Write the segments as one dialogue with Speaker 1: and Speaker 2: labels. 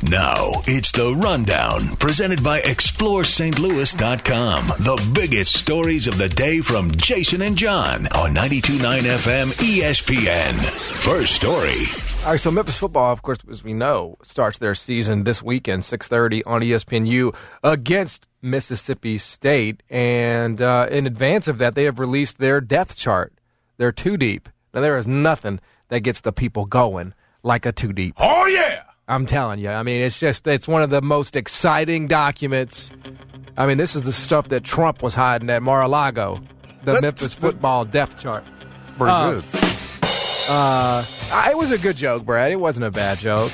Speaker 1: Now it's the rundown presented by ExploreSt.Louis.com. The biggest stories of the day from Jason and John on 92.9 FM ESPN. First story.
Speaker 2: All right, so Memphis football, of course, as we know, starts their season this weekend, six thirty on ESPNU against Mississippi State, and uh, in advance of that, they have released their depth chart. They're too deep. Now there is nothing that gets the people going like a two deep.
Speaker 3: Oh yeah.
Speaker 2: I'm telling you. I mean, it's just it's one of the most exciting documents. I mean, this is the stuff that Trump was hiding at Mar-a-Lago, the Memphis football depth chart.
Speaker 3: Pretty
Speaker 2: Uh,
Speaker 3: good.
Speaker 2: Uh, it was a good joke, Brad. It wasn't a bad joke.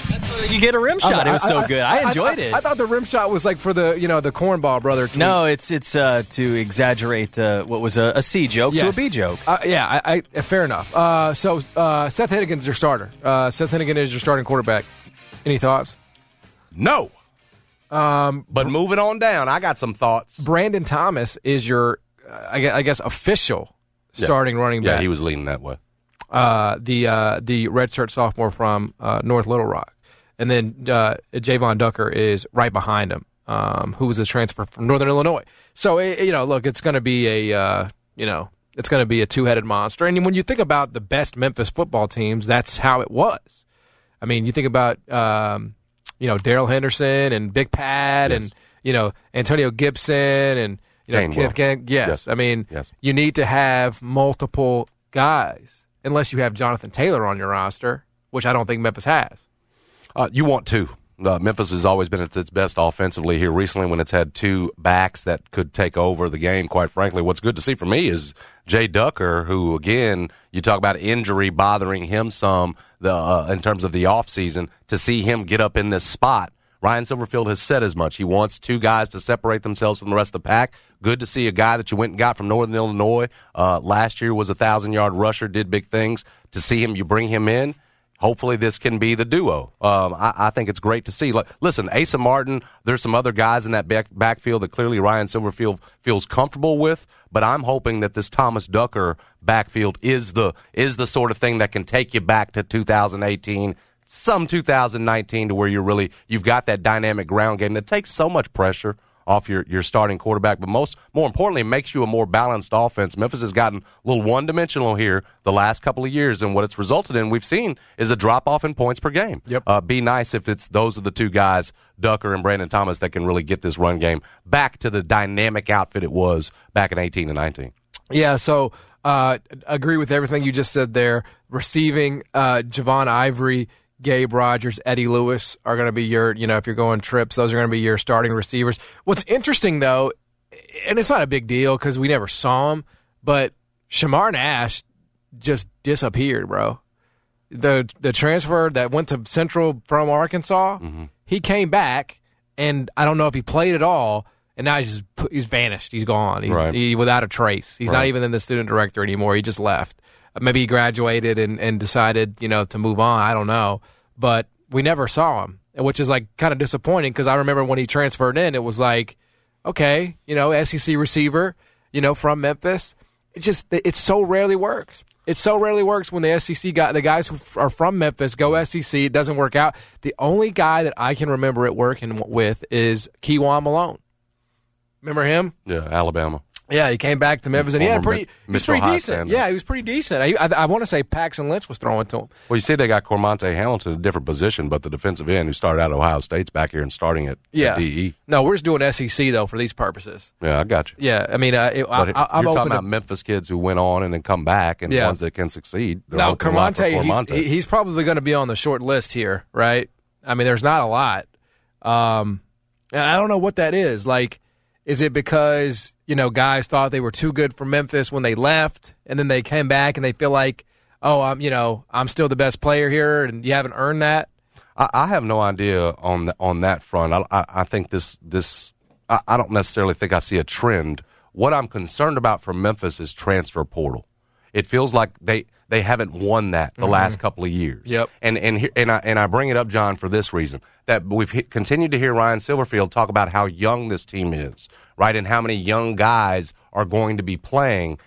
Speaker 4: You get a rim shot. It was so good. I enjoyed
Speaker 2: I,
Speaker 4: it.
Speaker 2: I thought the rim shot was like for the you know the cornball brother. Tweet.
Speaker 4: No, it's it's uh, to exaggerate uh, what was a, a C joke
Speaker 2: Yes.
Speaker 4: to a B joke.
Speaker 2: Uh, yeah, I, I, fair enough. Uh, so uh, Seth Henigan's your starter. Uh, Seth Henigan is your starting quarterback. Any thoughts?
Speaker 5: No. Um, but moving on down, I got some thoughts.
Speaker 2: Brandon Thomas is your, uh, I, guess, I guess, official starting running back.
Speaker 5: Yeah, he was leaning that way.
Speaker 2: uh, the uh, the redshirt sophomore from uh, North Little Rock, and then uh, Jevyon Ducker is right behind him, um, who was a transfer from Northern Illinois. So eh, you know, look, it's going to be a uh, you know it's going to be a two headed monster. And when you think about the best Memphis football teams, that's how it was. I mean, you think about um, you know Darrell Henderson and Big Pat
Speaker 5: Yes.
Speaker 2: and you know Antonio Gibson and you know
Speaker 5: Gainwell.
Speaker 2: Kenneth Gang- yes.
Speaker 5: Yes.
Speaker 2: I mean
Speaker 5: Yes.
Speaker 2: you need to have multiple guys unless you have Jonathan Taylor on your roster, which I don't think Memphis has.
Speaker 5: Uh, you want two. Uh, Memphis has always been at its best offensively here recently when it's had two backs that could take over the game, quite frankly. What's good to see for me is Jay Ducker, who, again, you talk about injury bothering him some the uh, in terms of the offseason, to see him get up in this spot. Ryan Silverfield has said as much. He wants two guys to separate themselves from the rest of the pack. Good to see a guy that you went and got from Northern Illinois. Uh, last year was a thousand yard rusher, did big things. To see him, you bring him in hopefully this can be the duo. Um, I, I think it's great to see. Like, listen, Asa Martin, there's some other guys in that back, backfield that clearly Ryan Silverfield feels comfortable with, but I'm hoping that this Thomas Ducker backfield is the is the sort of thing that can take you back to 2018. Some 2019 to where you're really you've got that dynamic ground game that takes so much pressure off your, your starting quarterback, but most more importantly, it makes you a more balanced offense. Memphis has gotten a little one dimensional here the last couple of years, and what it's resulted in, we've seen, is a drop off in points per game.
Speaker 2: Yep.
Speaker 5: Uh, be nice if it's those are the two guys, Ducker and Brandon Thomas, that can really get this run game back to the dynamic outfit it was back in 18 and 19.
Speaker 2: Yeah, so uh, agree with everything you just said there. Receiving uh, Javon Ivory, Gabe Rogers, Eddie Lewis are going to be your, you know, if you're going trips, those are going to be your starting receivers. What's interesting though, and it's not a big deal because we never saw him, but Shamar Nash just disappeared, bro. The the transfer that went to Central from Arkansas, mm-hmm. he came back, and I don't know if he played at all, and now he's just he's vanished. He's gone. He's
Speaker 5: Right.
Speaker 2: he, without a trace. He's not even in the student director anymore. He just left. Maybe he graduated and, and decided, you know, to move on. I don't know, but we never saw him, which is like kind of disappointing because I remember when he transferred in, it was like, okay, you know, SEC receiver, you know, from Memphis. It just it so rarely works. It so rarely works when the SEC guy, the guys who are from Memphis go SEC. It doesn't work out. The only guy that I can remember it working with is Keywan Malone. Remember him?
Speaker 5: Yeah, Alabama.
Speaker 2: Yeah, he came back to Memphis and he had pretty. He was pretty decent. Yeah, he was pretty decent. I, I, I want to say Paxton Lynch was throwing to him.
Speaker 5: Well, you see, they got Cormonte Hamilton in a different position, but the defensive end who started out at Ohio State's back here and starting at,
Speaker 2: Yeah.
Speaker 5: at DE.
Speaker 2: No, we're just doing SEC though for these purposes.
Speaker 5: Yeah, I got you.
Speaker 2: Yeah, I mean, uh, it, I, I, open
Speaker 5: talking
Speaker 2: to
Speaker 5: about Memphis kids who went on and then come back, and
Speaker 2: Yeah.
Speaker 5: ones that can succeed.
Speaker 2: Now,
Speaker 5: hoping a lot for
Speaker 2: Cormonte,
Speaker 5: Cormonte.
Speaker 2: he's, he's probably going to be on the short list here, right? I mean, there's not a lot. Um, and I don't know what that is. Like, is it because, you know, guys thought they were too good for Memphis when they left, and then they came back and they feel like, oh, I'm, you know, I'm still the best player here, and you haven't earned that?
Speaker 5: I, I have no idea on the, on that front. I, I, I think this this I, I don't necessarily think I see a trend. What I'm concerned about for Memphis is transfer portal. It feels like they they haven't won that the last couple of years.
Speaker 2: Mm-hmm. Yep.
Speaker 5: And and and I and I bring it up, John, for this reason that we've hit, continued to hear Ryan Silverfield talk about how young this team is, right, and how many young guys are going to be playing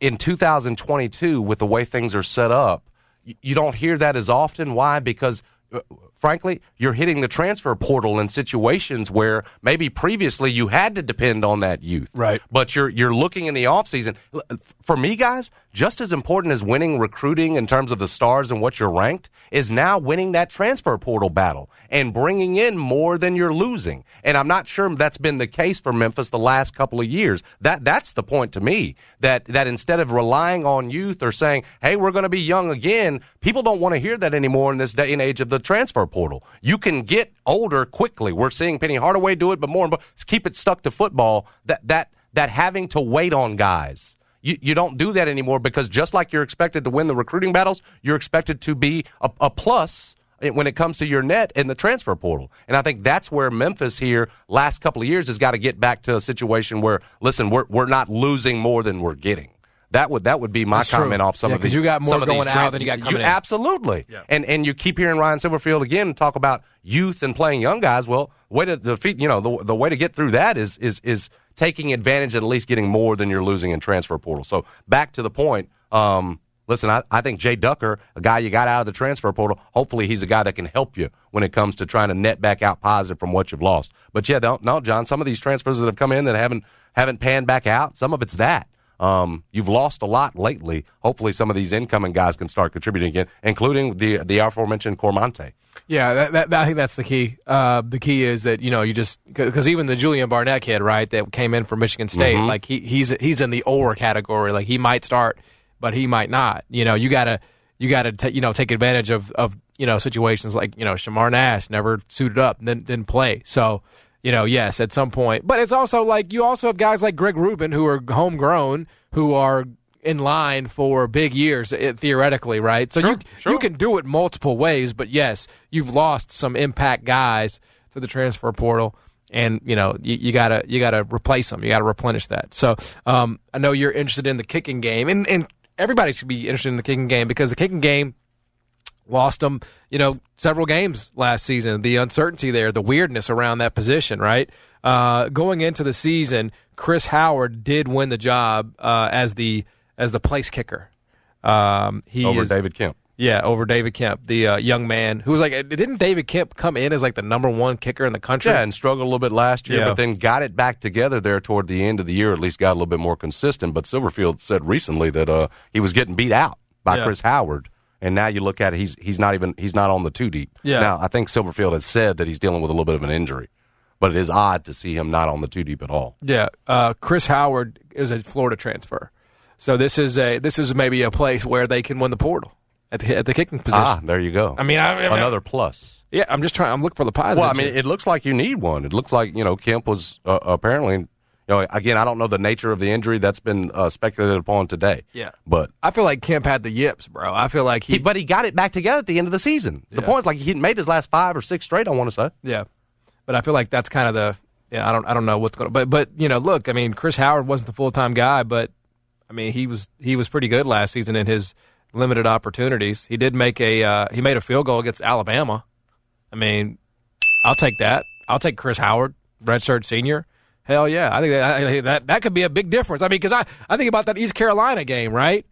Speaker 5: in 2022 with the way things are set up, you don't hear that as often. Why? Because uh, frankly, you're hitting the transfer portal in situations where maybe previously you had to depend on that youth.
Speaker 2: Right.
Speaker 5: But you're you're looking in the offseason. L- uh, For me, guys, just as important as winning recruiting in terms of the stars and what you're ranked is now winning that transfer portal battle and bringing in more than you're losing. And I'm not sure that's been the case for Memphis the last couple of years. That that's the point to me that that instead of relying on youth or saying, "Hey, we're going to be young again," people don't want to hear that anymore in this day and age of the transfer portal. You can get older quickly. We're seeing Penny Hardaway do it, but more and more keep it stuck to football. That that that having to wait on guys. You, you don't do that anymore because just like you're expected to win the recruiting battles, you're expected to be a, a plus when it comes to your net in the transfer portal. And I think that's where Memphis here last couple of years has got to get back to a situation where listen, we're we're not losing more than we're getting. That would that would be my
Speaker 2: That's true.
Speaker 5: comment off some
Speaker 2: Yeah,
Speaker 5: of
Speaker 2: 'cause
Speaker 5: these.
Speaker 2: you got more
Speaker 5: some
Speaker 2: going out than you got coming in.
Speaker 5: Absolutely. Yeah. And and you keep hearing Ryan Silverfield again talk about youth and playing young guys. Well, way to defeat you know the the way to get through that is is is taking advantage and at least getting more than you're losing in transfer portal. So back to the point. Um, listen, I, I think Jay Ducker, a guy you got out of the transfer portal, hopefully he's a guy that can help you when it comes to trying to net back out positive from what you've lost. But yeah, don't no, John. Some of these transfers that have come in that haven't haven't panned back out. Some of it's that. Um, you've lost a lot lately. Hopefully, some of these incoming guys can start contributing again, including the the aforementioned Cormonte.
Speaker 2: Yeah, that, that, I think that's the key. Uh, the key is that you know you just because even the Julian Barnett kid, right, that came in from Michigan State,
Speaker 5: Mm-hmm.
Speaker 2: like he he's he's in the or category. Like he might start, but he might not. You know, you gotta you gotta ta- you know take advantage of of you know situations like you know Shamar Nash never suited up, and then didn't play. So you know, yes, at some point, but it's also like you also have guys like Greg Rubin who are homegrown who are in line for big years eh, theoretically, right? So you
Speaker 5: sure.
Speaker 2: you can do it multiple ways, but yes, you've lost some impact guys to the transfer portal, and you know you, you gotta you gotta replace them. You gotta replenish that. So um, I know you're interested in the kicking game, and and everybody should be interested in the kicking game because the kicking game lost them, you know, several games last season. The uncertainty there, the weirdness around that position, right? Uh, going into the season, Chris Howard did win the job uh, as the as the place kicker. Um, he
Speaker 5: over
Speaker 2: is,
Speaker 5: David Kemp.
Speaker 2: yeah, over David Kemp, the uh, young man who was like, didn't David Kemp come in as like the number one kicker in the country?
Speaker 5: Yeah, and struggled a little bit last year,
Speaker 2: Yeah.
Speaker 5: but then got it back together there toward the end of the year. At least got a little bit more consistent. But Silverfield said recently that uh, he was getting beat out by
Speaker 2: Yeah.
Speaker 5: Chris Howard, and now you look at it, he's he's not even he's not on the two deep.
Speaker 2: Yeah.
Speaker 5: Now I think Silverfield has said that he's dealing with a little bit of an injury, but it is odd to see him not on the two deep at all.
Speaker 2: Yeah, uh, Chris Howard is a Florida transfer, so this is a this is maybe a place where they can win the portal at the at the kicking position.
Speaker 5: Ah, there you go.
Speaker 2: I mean, I, I mean,
Speaker 5: another plus.
Speaker 2: Yeah, I'm just trying. I'm looking for the positive.
Speaker 5: Well, I mean, it looks like you need one. It looks like you know Kemp was uh, apparently. You know, again, I don't know the nature of the injury that's been uh, speculated upon today.
Speaker 2: Yeah.
Speaker 5: but
Speaker 2: I feel like Kemp had the yips, bro. I feel like he,
Speaker 5: he, but he got it back together at the end of the season. The
Speaker 2: Yeah.
Speaker 5: point is, like he made his last five or six straight. I want to say.
Speaker 2: yeah, but I feel like that's kind of the yeah. I don't I don't know what's going. to But but you know, look, I mean, Chris Howard wasn't the full time guy, but I mean, he was he was pretty good last season in his limited opportunities. He did make a uh, he made a field goal against Alabama. I mean, I'll take that. I'll take Chris Howard, redshirt senior. Hell yeah, I think that that that could be a big difference. I mean, because I I think about that East Carolina game, right?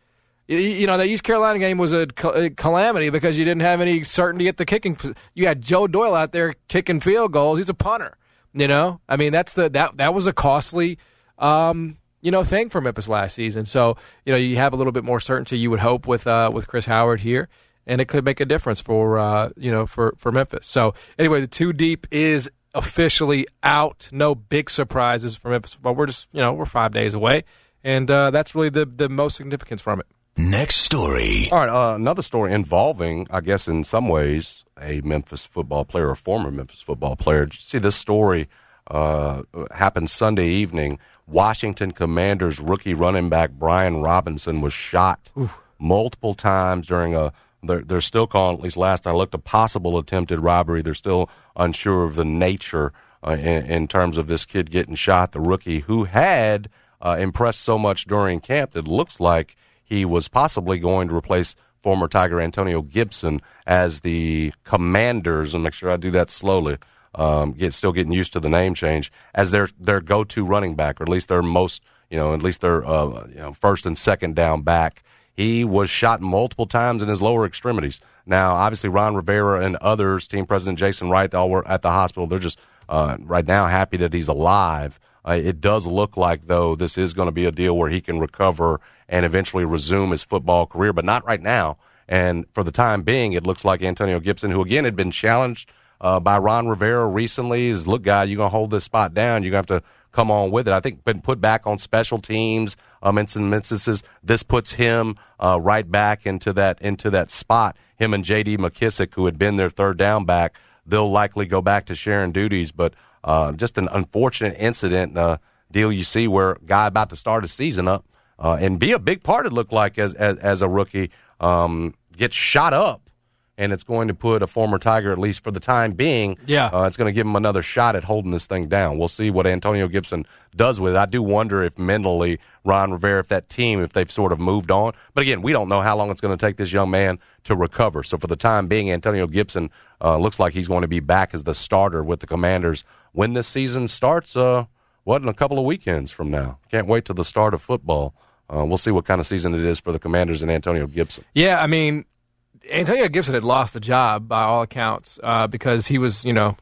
Speaker 2: You, you know, the East Carolina game was a, cal- a calamity because you didn't have any certainty at the kicking. You had Joe Doyle out there kicking field goals. He's a punter. You know, I mean, that's the that that was a costly um, you know, thing for Memphis last season. So, you know, you have a little bit more certainty you would hope with uh, with Chris Howard here, and it could make a difference for uh, you know for for Memphis. So, anyway, the two deep is officially out. No big surprises from Memphis, but we're just you know we're five days away, and uh, that's really the the most significance from it.
Speaker 1: Next story.
Speaker 5: All right, uh, another story involving, I guess, in some ways, a Memphis football player, a former Memphis football player. Did you see this story uh, happened Sunday evening? Washington Commanders rookie running back Brian Robinson was shot multiple times during a. They're, they're still calling, at least last I looked, a possible attempted robbery. They're still unsure of the nature uh, in, in terms of this kid getting shot. The rookie who had uh, impressed so much during camp that looks like he was possibly going to replace former Tiger Antonio Gibson as the Commanders, and make sure I do that slowly. Um, get still getting used to the name change as their their go to running back, or at least their most you know at least their uh, you know first and second down back. He was shot multiple times in his lower extremities. Now, obviously, Ron Rivera and others, team president Jason Wright, they all were at the hospital. They're just uh, right now happy that he's alive. Uh, it does look like, though, this is going to be a deal where he can recover and eventually resume his football career, but not right now. And for the time being, it looks like Antonio Gibson, who again had been challenged uh, by Ron Rivera recently, is look, guy, you're going to hold this spot down. You're going to have to come on with it. I think been put back on special teams um, in some instances. This puts him uh, right back into that into that spot. Him and J.D. McKissick, who had been their third down back, they'll likely go back to sharing duties, but. Uh, just an unfortunate incident uh, deal you see where guy about to start a season up uh, and be a big part it looked like as as, as a rookie um, gets shot up and it's going to put a former tiger at least for the time being
Speaker 2: Yeah.
Speaker 5: uh, it's going to give him another shot at holding this thing down. We'll see what antonio gibson does with it. I do wonder if mentally ron rivera if that team if they've sort of moved on. But again we don't know how long it's going to take this young man to recover. So for the time being antonio gibson uh, looks like he's going to be back as the starter with the commanders when this season starts uh, what in a couple of weekends from now. Can't wait till the start of football. Uh, we'll see what kind of season it is for the commanders and antonio gibson.
Speaker 2: Yeah, I mean, Antonio Gibson had lost the job by all accounts uh, because he was, you know,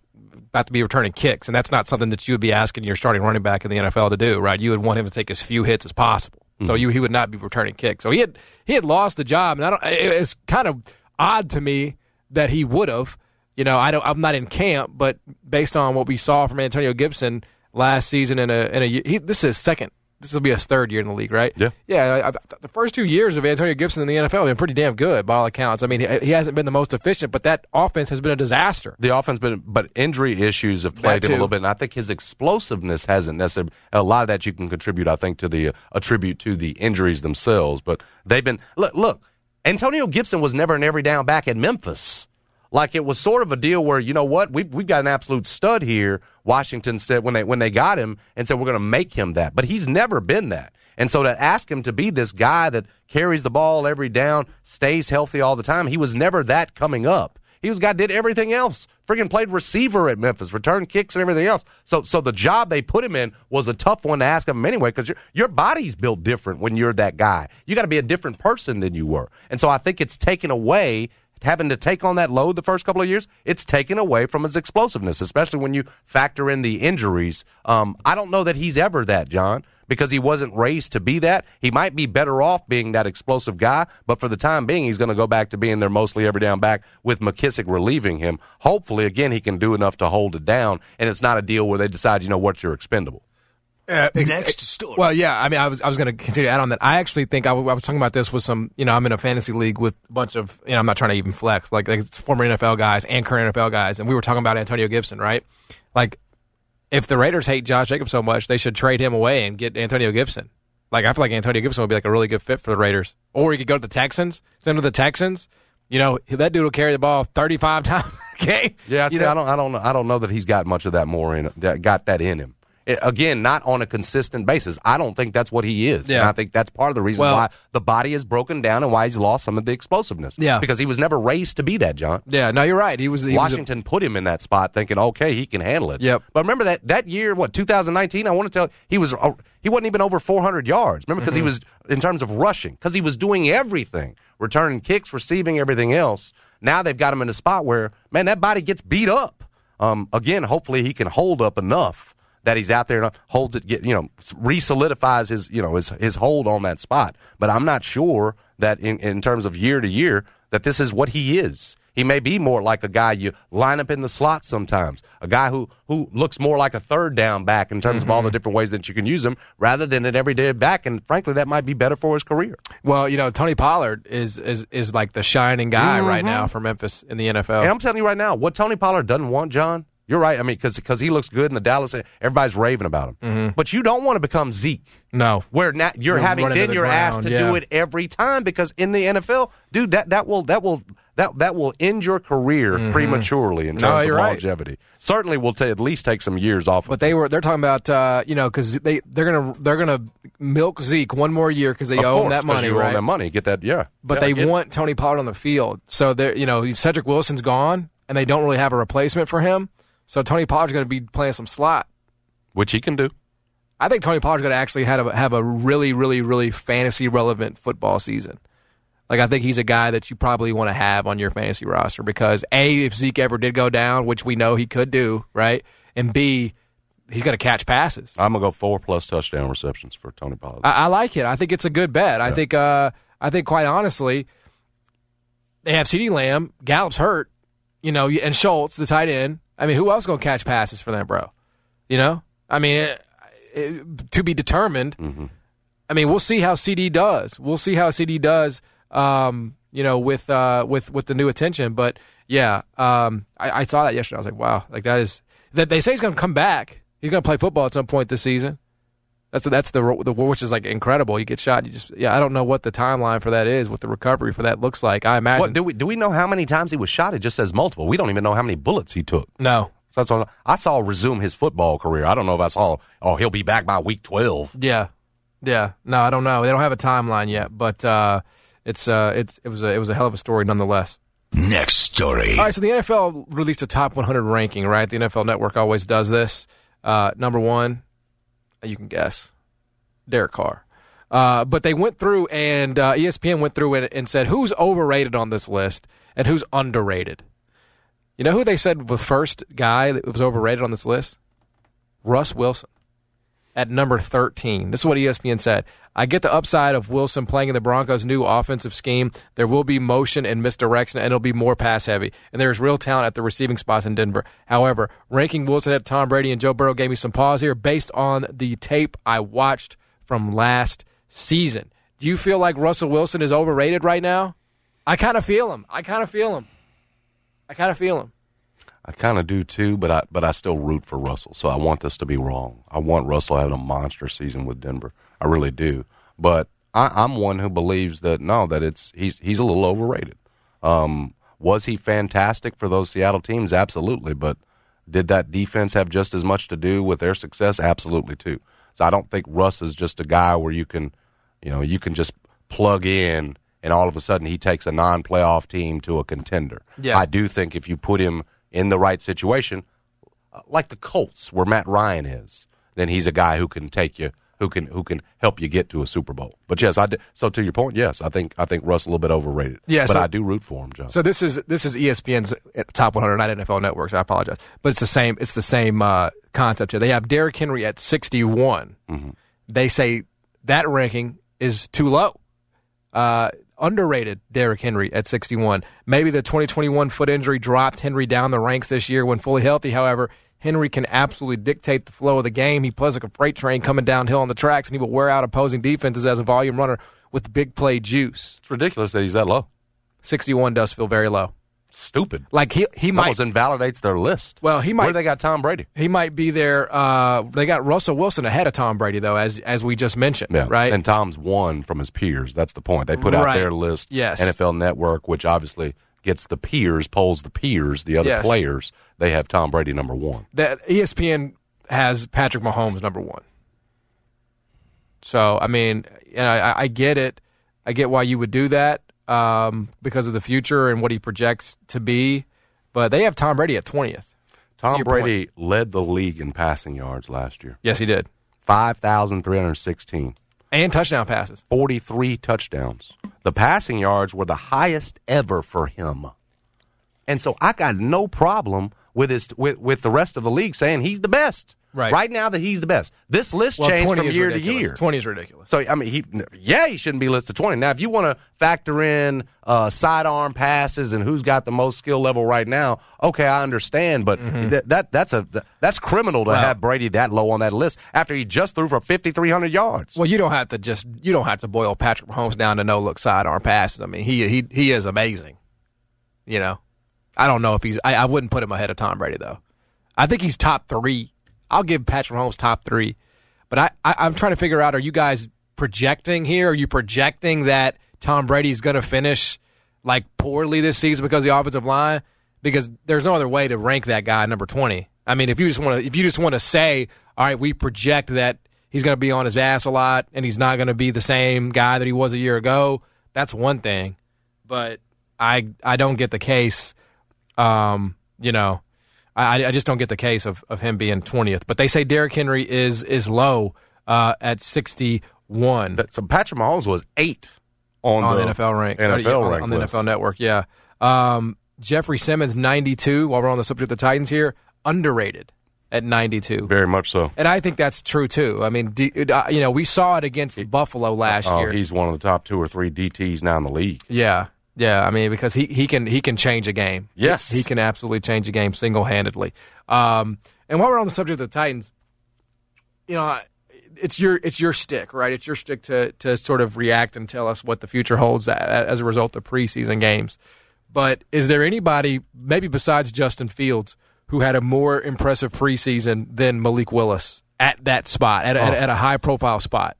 Speaker 2: about to be returning kicks, and that's not something that you would be asking your starting running back in the NFL to do, right? You would want him to take as few hits as possible, so you, he would not be returning kicks. So he had he had lost the job, and I don't. it- It's kind of odd to me that he would have. You know, I don't. I'm not in camp, but based on what we saw from Antonio Gibson last season, in a in a he, this is his second. This will be his third year in the league, right?
Speaker 5: Yeah.
Speaker 2: Yeah, I, I, the first two years of Antonio Gibson in the NFL have been pretty damn good by all accounts. I mean, he, he hasn't been the most efficient, but that offense has been a disaster.
Speaker 5: the offense, been, but injury issues have played him a little bit, and I think his explosiveness hasn't necessarily. A lot of that you can contribute, I think, to the uh, attribute to the injuries themselves. But they've been look. Look, Antonio Gibson was never an every down back at Memphis. Like it was sort of a deal where you know what we've we've got an absolute stud here. Washington said when they when they got him and said we're going to make him that, but he's never been that. And so to ask him to be this guy that carries the ball every down, stays healthy all the time, he was never that coming up. He was guy did everything else. Friggin' played receiver at Memphis, return kicks and everything else. So, so the job they put him in was a tough one to ask him anyway, because your your body's built different when you're that guy. You got to be a different person than you were, and so I think it's taken away having to take on that load the first couple of years. It's taken away from his explosiveness, especially when you factor in the injuries. Um, I don't know that he's ever that, John because he wasn't raised to be that. He might be better off being that explosive guy, but for the time being, he's going to go back to being their mostly every down back with McKissick relieving him. Hopefully, again, he can do enough to hold it down, and it's not a deal where they decide, you know what, you're expendable.
Speaker 1: Uh, Next story.
Speaker 2: Well, yeah, I mean, I was I was going to continue to add on that. I actually think I w- I was talking about this with some, you know, I'm in a fantasy league with a bunch of, you know, I'm not trying to even flex, like, like it's former NFL guys and current NFL guys, and we were talking about Antonio Gibson, right? Like, if the Raiders hate Josh Jacobs so much, they should trade him away and get Antonio Gibson. Like, I feel like Antonio Gibson would be like a really good fit for the Raiders, or he could go to the Texans, send him to the Texans. You know, that dude will carry the ball 35 times okay.
Speaker 5: Yeah, I,
Speaker 2: you know?
Speaker 5: I don't, I don't, know- I don't know that he's got much of that more in, that got that in him. Again, not on a consistent basis. I don't think that's what he is.
Speaker 2: Yeah.
Speaker 5: And I think that's part of the reason
Speaker 2: Well-
Speaker 5: why the body is broken down and why he's lost some of the explosiveness.
Speaker 2: Yeah.
Speaker 5: because he was never raised to be that, John.
Speaker 2: Yeah, no, you're right. He was he was a-
Speaker 5: Washington put him in that spot, thinking, okay, he can handle it.
Speaker 2: Yep.
Speaker 5: But remember that that year, what 2019? I want to tell he was uh, he wasn't even over 400 yards. Remember because he was in terms of rushing because he was doing everything, returning kicks, receiving everything else. Now they've got him in a spot where man, that body gets beat up. Um, again, hopefully he can hold up enough that he's out there and holds it, get, you know, re-solidifies his, you know, his his hold on that spot. But I'm not sure that in in terms of year to year that this is what he is. He may be more like a guy you line up in the slot sometimes, a guy who who looks more like a third down back in terms of all the mm-hmm. different ways that you can use him, rather than an everyday back. And frankly, that might be better for his career.
Speaker 2: Well, you know, Tony Pollard is is is like the shining guy right mm-hmm. now for Memphis in the NFL.
Speaker 5: And I'm telling you right now, what Tony Pollard doesn't want, John. You're right. I mean, because he looks good in the Dallas, everybody's raving about him. But you don't want to become Zeke.
Speaker 2: no,
Speaker 5: where now you're,
Speaker 2: You're
Speaker 5: having then
Speaker 2: the
Speaker 5: you're asked to
Speaker 2: yeah.
Speaker 5: do it every time because in the NFL, dude, that that will that will that that will end your career prematurely in
Speaker 2: Mm-hmm. No,
Speaker 5: terms of
Speaker 2: you're right.
Speaker 5: longevity. Certainly, will ta- at least take some years off.
Speaker 2: But
Speaker 5: of
Speaker 2: they were they're talking about uh, you know because they they're gonna they're gonna milk Zeke one more year because they
Speaker 5: of
Speaker 2: own
Speaker 5: course,
Speaker 2: that money, right?
Speaker 5: that money, get that, yeah.
Speaker 2: But
Speaker 5: Yeah,
Speaker 2: they want Tony Pollard on the field, so they're you know Cedric Wilson's gone, and they don't really have a replacement for him. So Tony Pollard's going to be playing some slot.
Speaker 5: which he can do.
Speaker 2: I think Tony Pollard's going to actually have a, have a really really really fantasy relevant football season. Like I think he's a guy that you probably want to have on your fantasy roster because a if Zeke ever did go down, which we know he could do, right, and b he's going to catch passes.
Speaker 5: I'm gonna go four plus touchdown receptions for Tony Pollard.
Speaker 2: I, I like it. I think it's a good bet. I think. Uh, I think quite honestly, they have CeeDee Lamb, Gallup's hurt, you know, and Schultz, the tight end. I mean, who else going to catch passes for them, bro? You know, I mean, it, it, to be determined. I mean, we'll see how CeeDee does. We'll see how CeeDee does. Um, you know, with uh, with with the new attention. But yeah, um, I, I saw that yesterday. I was like, wow, like that is that they say he's going to come back. He's going to play football at some point this season. That's that's the the which is like incredible. You get shot. You just yeah. I don't know what the timeline for that is. What the recovery for that looks like. I imagine
Speaker 5: what do we do? We know how many times he was shot. It just says multiple. We don't even know how many bullets he took.
Speaker 2: no.
Speaker 5: So that's all, I saw resume his football career. I don't know if I saw. Oh, he'll be back by week twelve.
Speaker 2: Yeah, yeah. No, I don't know. They don't have a timeline yet, but uh, it's uh, it's it was a it was a hell of a story nonetheless.
Speaker 1: Next story.
Speaker 2: All right, so the NFL released a top 100 ranking, right? The NFL Network always does this. Uh, number one, you can guess, Derek Carr. Uh, but they went through, and uh, ESPN went through and, and said who's overrated on this list and who's underrated. You know who they said the first guy that was overrated on this list? Russ Wilson at number 13. This is what ESPN said. I get the upside of Wilson playing in the Broncos' new offensive scheme. There will be motion and misdirection, and it'll be more pass heavy. And there's real talent at the receiving spots in Denver. However, ranking Wilson at Tom Brady and Joe Burrow gave me some pause here based on the tape I watched from last season. Do you feel like Russell Wilson is overrated right now? I kind of feel him. I kind of feel him. I kind of feel him.
Speaker 5: I kind of do too, but I but I still root for Russell. So I want this to be wrong. I want Russell having a monster season with Denver. I really do. But I, I'm one who believes that no, that it's he's he's a little overrated. Um, was he fantastic for those Seattle teams? Absolutely. But did that defense have just as much to do with their success? Absolutely too. So I don't think Russ is just a guy where you can, you know, you can just plug in and all of a sudden he takes a non-playoff team to a contender.
Speaker 2: Yeah.
Speaker 5: I do think if you put him in the right situation, uh, like the Colts, where Matt Ryan is, then he's a guy who can take you, who can who can help you get to a Super Bowl. But yes, I d- so to your point, yes, I think I think Russ a little bit overrated.
Speaker 2: Yeah,
Speaker 5: but
Speaker 2: so-
Speaker 5: I do root for him, John.
Speaker 2: So this is this is ESPN's top 100, not NFL Networks. I apologize, but it's the same. It's the same uh, concept here. They have Derrick Henry at 61. They say that ranking is too low. Uh, underrated Derrick Henry at 61. Maybe the 2021 foot injury dropped Henry down the ranks this year when fully healthy. However, Henry can absolutely dictate the flow of the game. He plays like a freight train coming downhill on the tracks, and he will wear out opposing defenses as a volume runner with big play juice.
Speaker 5: it's ridiculous that he's that low.
Speaker 2: 61 does feel very low.
Speaker 5: Stupid.
Speaker 2: Like he he might
Speaker 5: Almost invalidates their list.
Speaker 2: Well, he might-
Speaker 5: Where they got Tom Brady?
Speaker 2: he might be there. Uh, they got Russell Wilson ahead of Tom Brady, though, as as we just mentioned,
Speaker 5: Yeah,
Speaker 2: right?
Speaker 5: And Tom's one from his peers. That's the point. They put out their list.
Speaker 2: Yes.
Speaker 5: NFL Network, which obviously gets the peers, polls the peers, the other
Speaker 2: Yes.
Speaker 5: players. They have Tom Brady number one.
Speaker 2: that ESPN has Patrick Mahomes number one. So I mean, and I, I get it. I get why you would do that um, because of the future and what he projects to be. But they have Tom Brady at twentieth.
Speaker 5: Tom
Speaker 2: your
Speaker 5: Brady led the league in passing yards last year.
Speaker 2: Yes, he did,
Speaker 5: 5,316.
Speaker 2: and touchdown passes.
Speaker 5: 43 touchdowns. The passing yards were the highest ever for him. And so I got no problem with his with, with the rest of the league saying he's the best.
Speaker 2: Right.
Speaker 5: Right now that he's the best. This list
Speaker 2: Well,
Speaker 5: changed from year
Speaker 2: ridiculous.
Speaker 5: to year.
Speaker 2: 20 is ridiculous.
Speaker 5: So I mean, he yeah, he shouldn't be listed twenty. Now, if you want to factor in uh, sidearm passes and who's got the most skill level right now, okay, I understand. But that, that that's a that's criminal to
Speaker 2: Mm-hmm.
Speaker 5: Have Brady that low on that list after he just threw for fifty three hundred yards.
Speaker 2: Well, you don't have to just you don't have to boil Patrick Mahomes down to no look sidearm passes. I mean, he he he is amazing. You know, I don't know if he's. I, I wouldn't put him ahead of Tom Brady though. I think he's top three. I'll give Patrick Mahomes top three, but I, I I'm trying to figure out: Are you guys projecting here? Are you projecting that Tom Brady's going to finish like poorly this season because of the offensive line? Because there's no other way to rank that guy number twenty. I mean, if you just want to, if you just want to say, all right, we project that he's going to be on his ass a lot and he's not going to be the same guy that he was a year ago, that's one thing. But I I don't get the case. Um, you know, I I just don't get the case of, of him being twentieth. But they say Derrick Henry is is low uh, at sixty one
Speaker 5: That, so Patrick Mahomes was eight on,
Speaker 2: on
Speaker 5: the
Speaker 2: NFL rank.
Speaker 5: NFL
Speaker 2: Or,
Speaker 5: rank
Speaker 2: on the
Speaker 5: list.
Speaker 2: NFL Network. Yeah. Um, Jeffrey Simmons ninety two. While we're on the subject of the Titans here, underrated at ninety two.
Speaker 5: Very much so.
Speaker 2: And I think that's true too. I mean, D, uh, you know, we saw it against Buffalo last
Speaker 5: Oh,
Speaker 2: year.
Speaker 5: he's one of the top two or three DTs now in the league.
Speaker 2: Yeah, yeah. I mean, because he, he can he can change a game.
Speaker 5: Yes.
Speaker 2: he, he can absolutely change a game single handedly. Um, and while we're on the subject of the Titans, you know, it's your it's your stick, right? It's your stick to to sort of react and tell us what the future holds as a result of preseason games. But is there anybody, maybe besides Justin Fields, who had a more impressive preseason than Malik Willis at that spot, at, a at, at a high profile spot?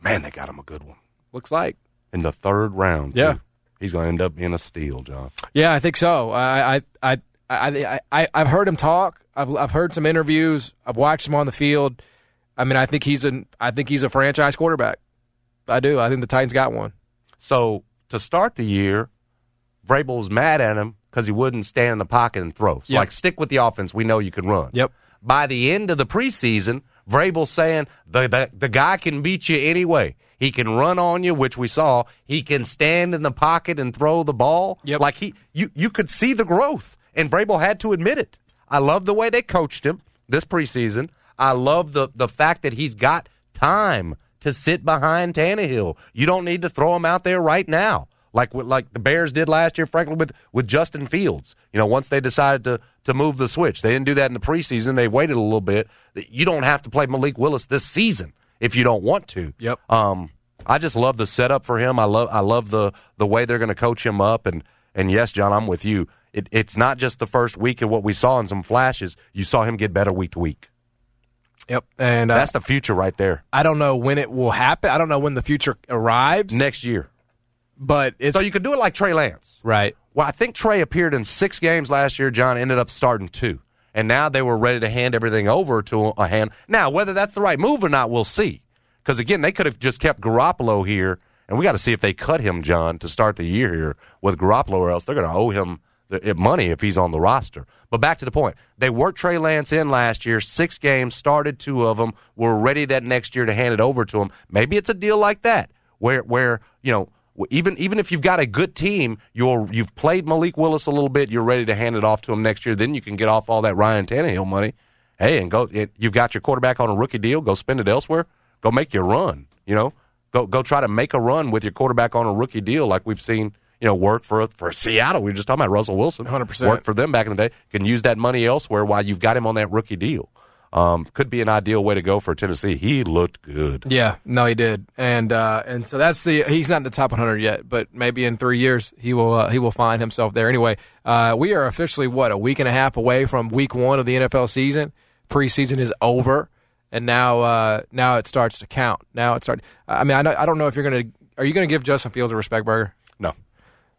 Speaker 5: Man, they got him a good one
Speaker 2: Looks like.
Speaker 5: In the third round.
Speaker 2: Yeah.
Speaker 5: too. he's going to end up being a steal, John.
Speaker 2: Yeah, I think so. I I I I, I I've heard him talk. I've I've heard some interviews. I've watched him on the field. I mean, I think he's an I think he's a franchise quarterback. I do. I think the Titans got one.
Speaker 5: So to start the year, Vrabel was mad at him because he wouldn't stand in the pocket and throw. So
Speaker 2: Yep.
Speaker 5: like, stick with the offense. We know you can run.
Speaker 2: Yep.
Speaker 5: By the end of the preseason, Vrabel's saying the, the the guy can beat you anyway. He can run on you, which we saw. He can stand in the pocket and throw the ball.
Speaker 2: Yep.
Speaker 5: Like he, you you could see the growth, and Vrabel had to admit it. I love the way they coached him this preseason. I love the the fact that he's got time to sit behind Tannehill. You don't need to throw him out there right now, like like the Bears did last year, frankly, with with Justin Fields. You know, once they decided to to move the switch, they didn't do that in the preseason. They waited a little bit. You don't have to play Malik Willis this season if you don't want to.
Speaker 2: Yep.
Speaker 5: Um, I just love the setup for him. I love I love the the way they're going to coach him up. And and yes, John, I'm with you. It, it's not just the first week and what we saw in some flashes. You saw him get better week to week.
Speaker 2: Yep. And uh,
Speaker 5: That's the future right there.
Speaker 2: I don't know when it will happen. I don't know when the future arrives.
Speaker 5: Next year.
Speaker 2: but it's
Speaker 5: So you could do it like Trey Lance.
Speaker 2: right.
Speaker 5: Well, I think Trey appeared in six games last year. John ended up starting two, and now they were ready to hand everything over to a hand. Now, whether that's the right move or not, we'll see. Because again, they could have just kept Garoppolo here, and we got to see if they cut him, John, to start the year here with Garoppolo, or else they're going to owe him eh, money if he's on the roster. But back to the point, they worked Trey Lance in last year, six games, started two of them, were ready that next year to hand it over to him. Maybe it's a deal like that where where you know even even if you've got a good team, you're you've played Malik Willis a little bit, you're ready to hand it off to him next year. Then you can get off all that Ryan Tannehill money. Hey, and go. It, you've got your quarterback on a rookie deal. Go spend it elsewhere. Go make your run. You know, go go try to make a run with your quarterback on a rookie deal, like we've seen. You know, work for for Seattle. We were just talking about Russell Wilson.
Speaker 2: 100%.
Speaker 5: Worked for them back in the day. Can use that money elsewhere while you've got him on that rookie deal. Um, could be an ideal way to go for Tennessee. He looked good.
Speaker 2: Yeah, no, he did, and uh, and so that's the he's not in the top 100 yet, but maybe in three years he will uh, he will find himself there. Anyway, uh, we are officially what a week and a half away from week one of the NFL season. Preseason is over, and now uh, now it starts to count. Now it starts. I mean, I, know, I don't know if you're gonna are you gonna give Justin Fields a respect burger?
Speaker 5: No,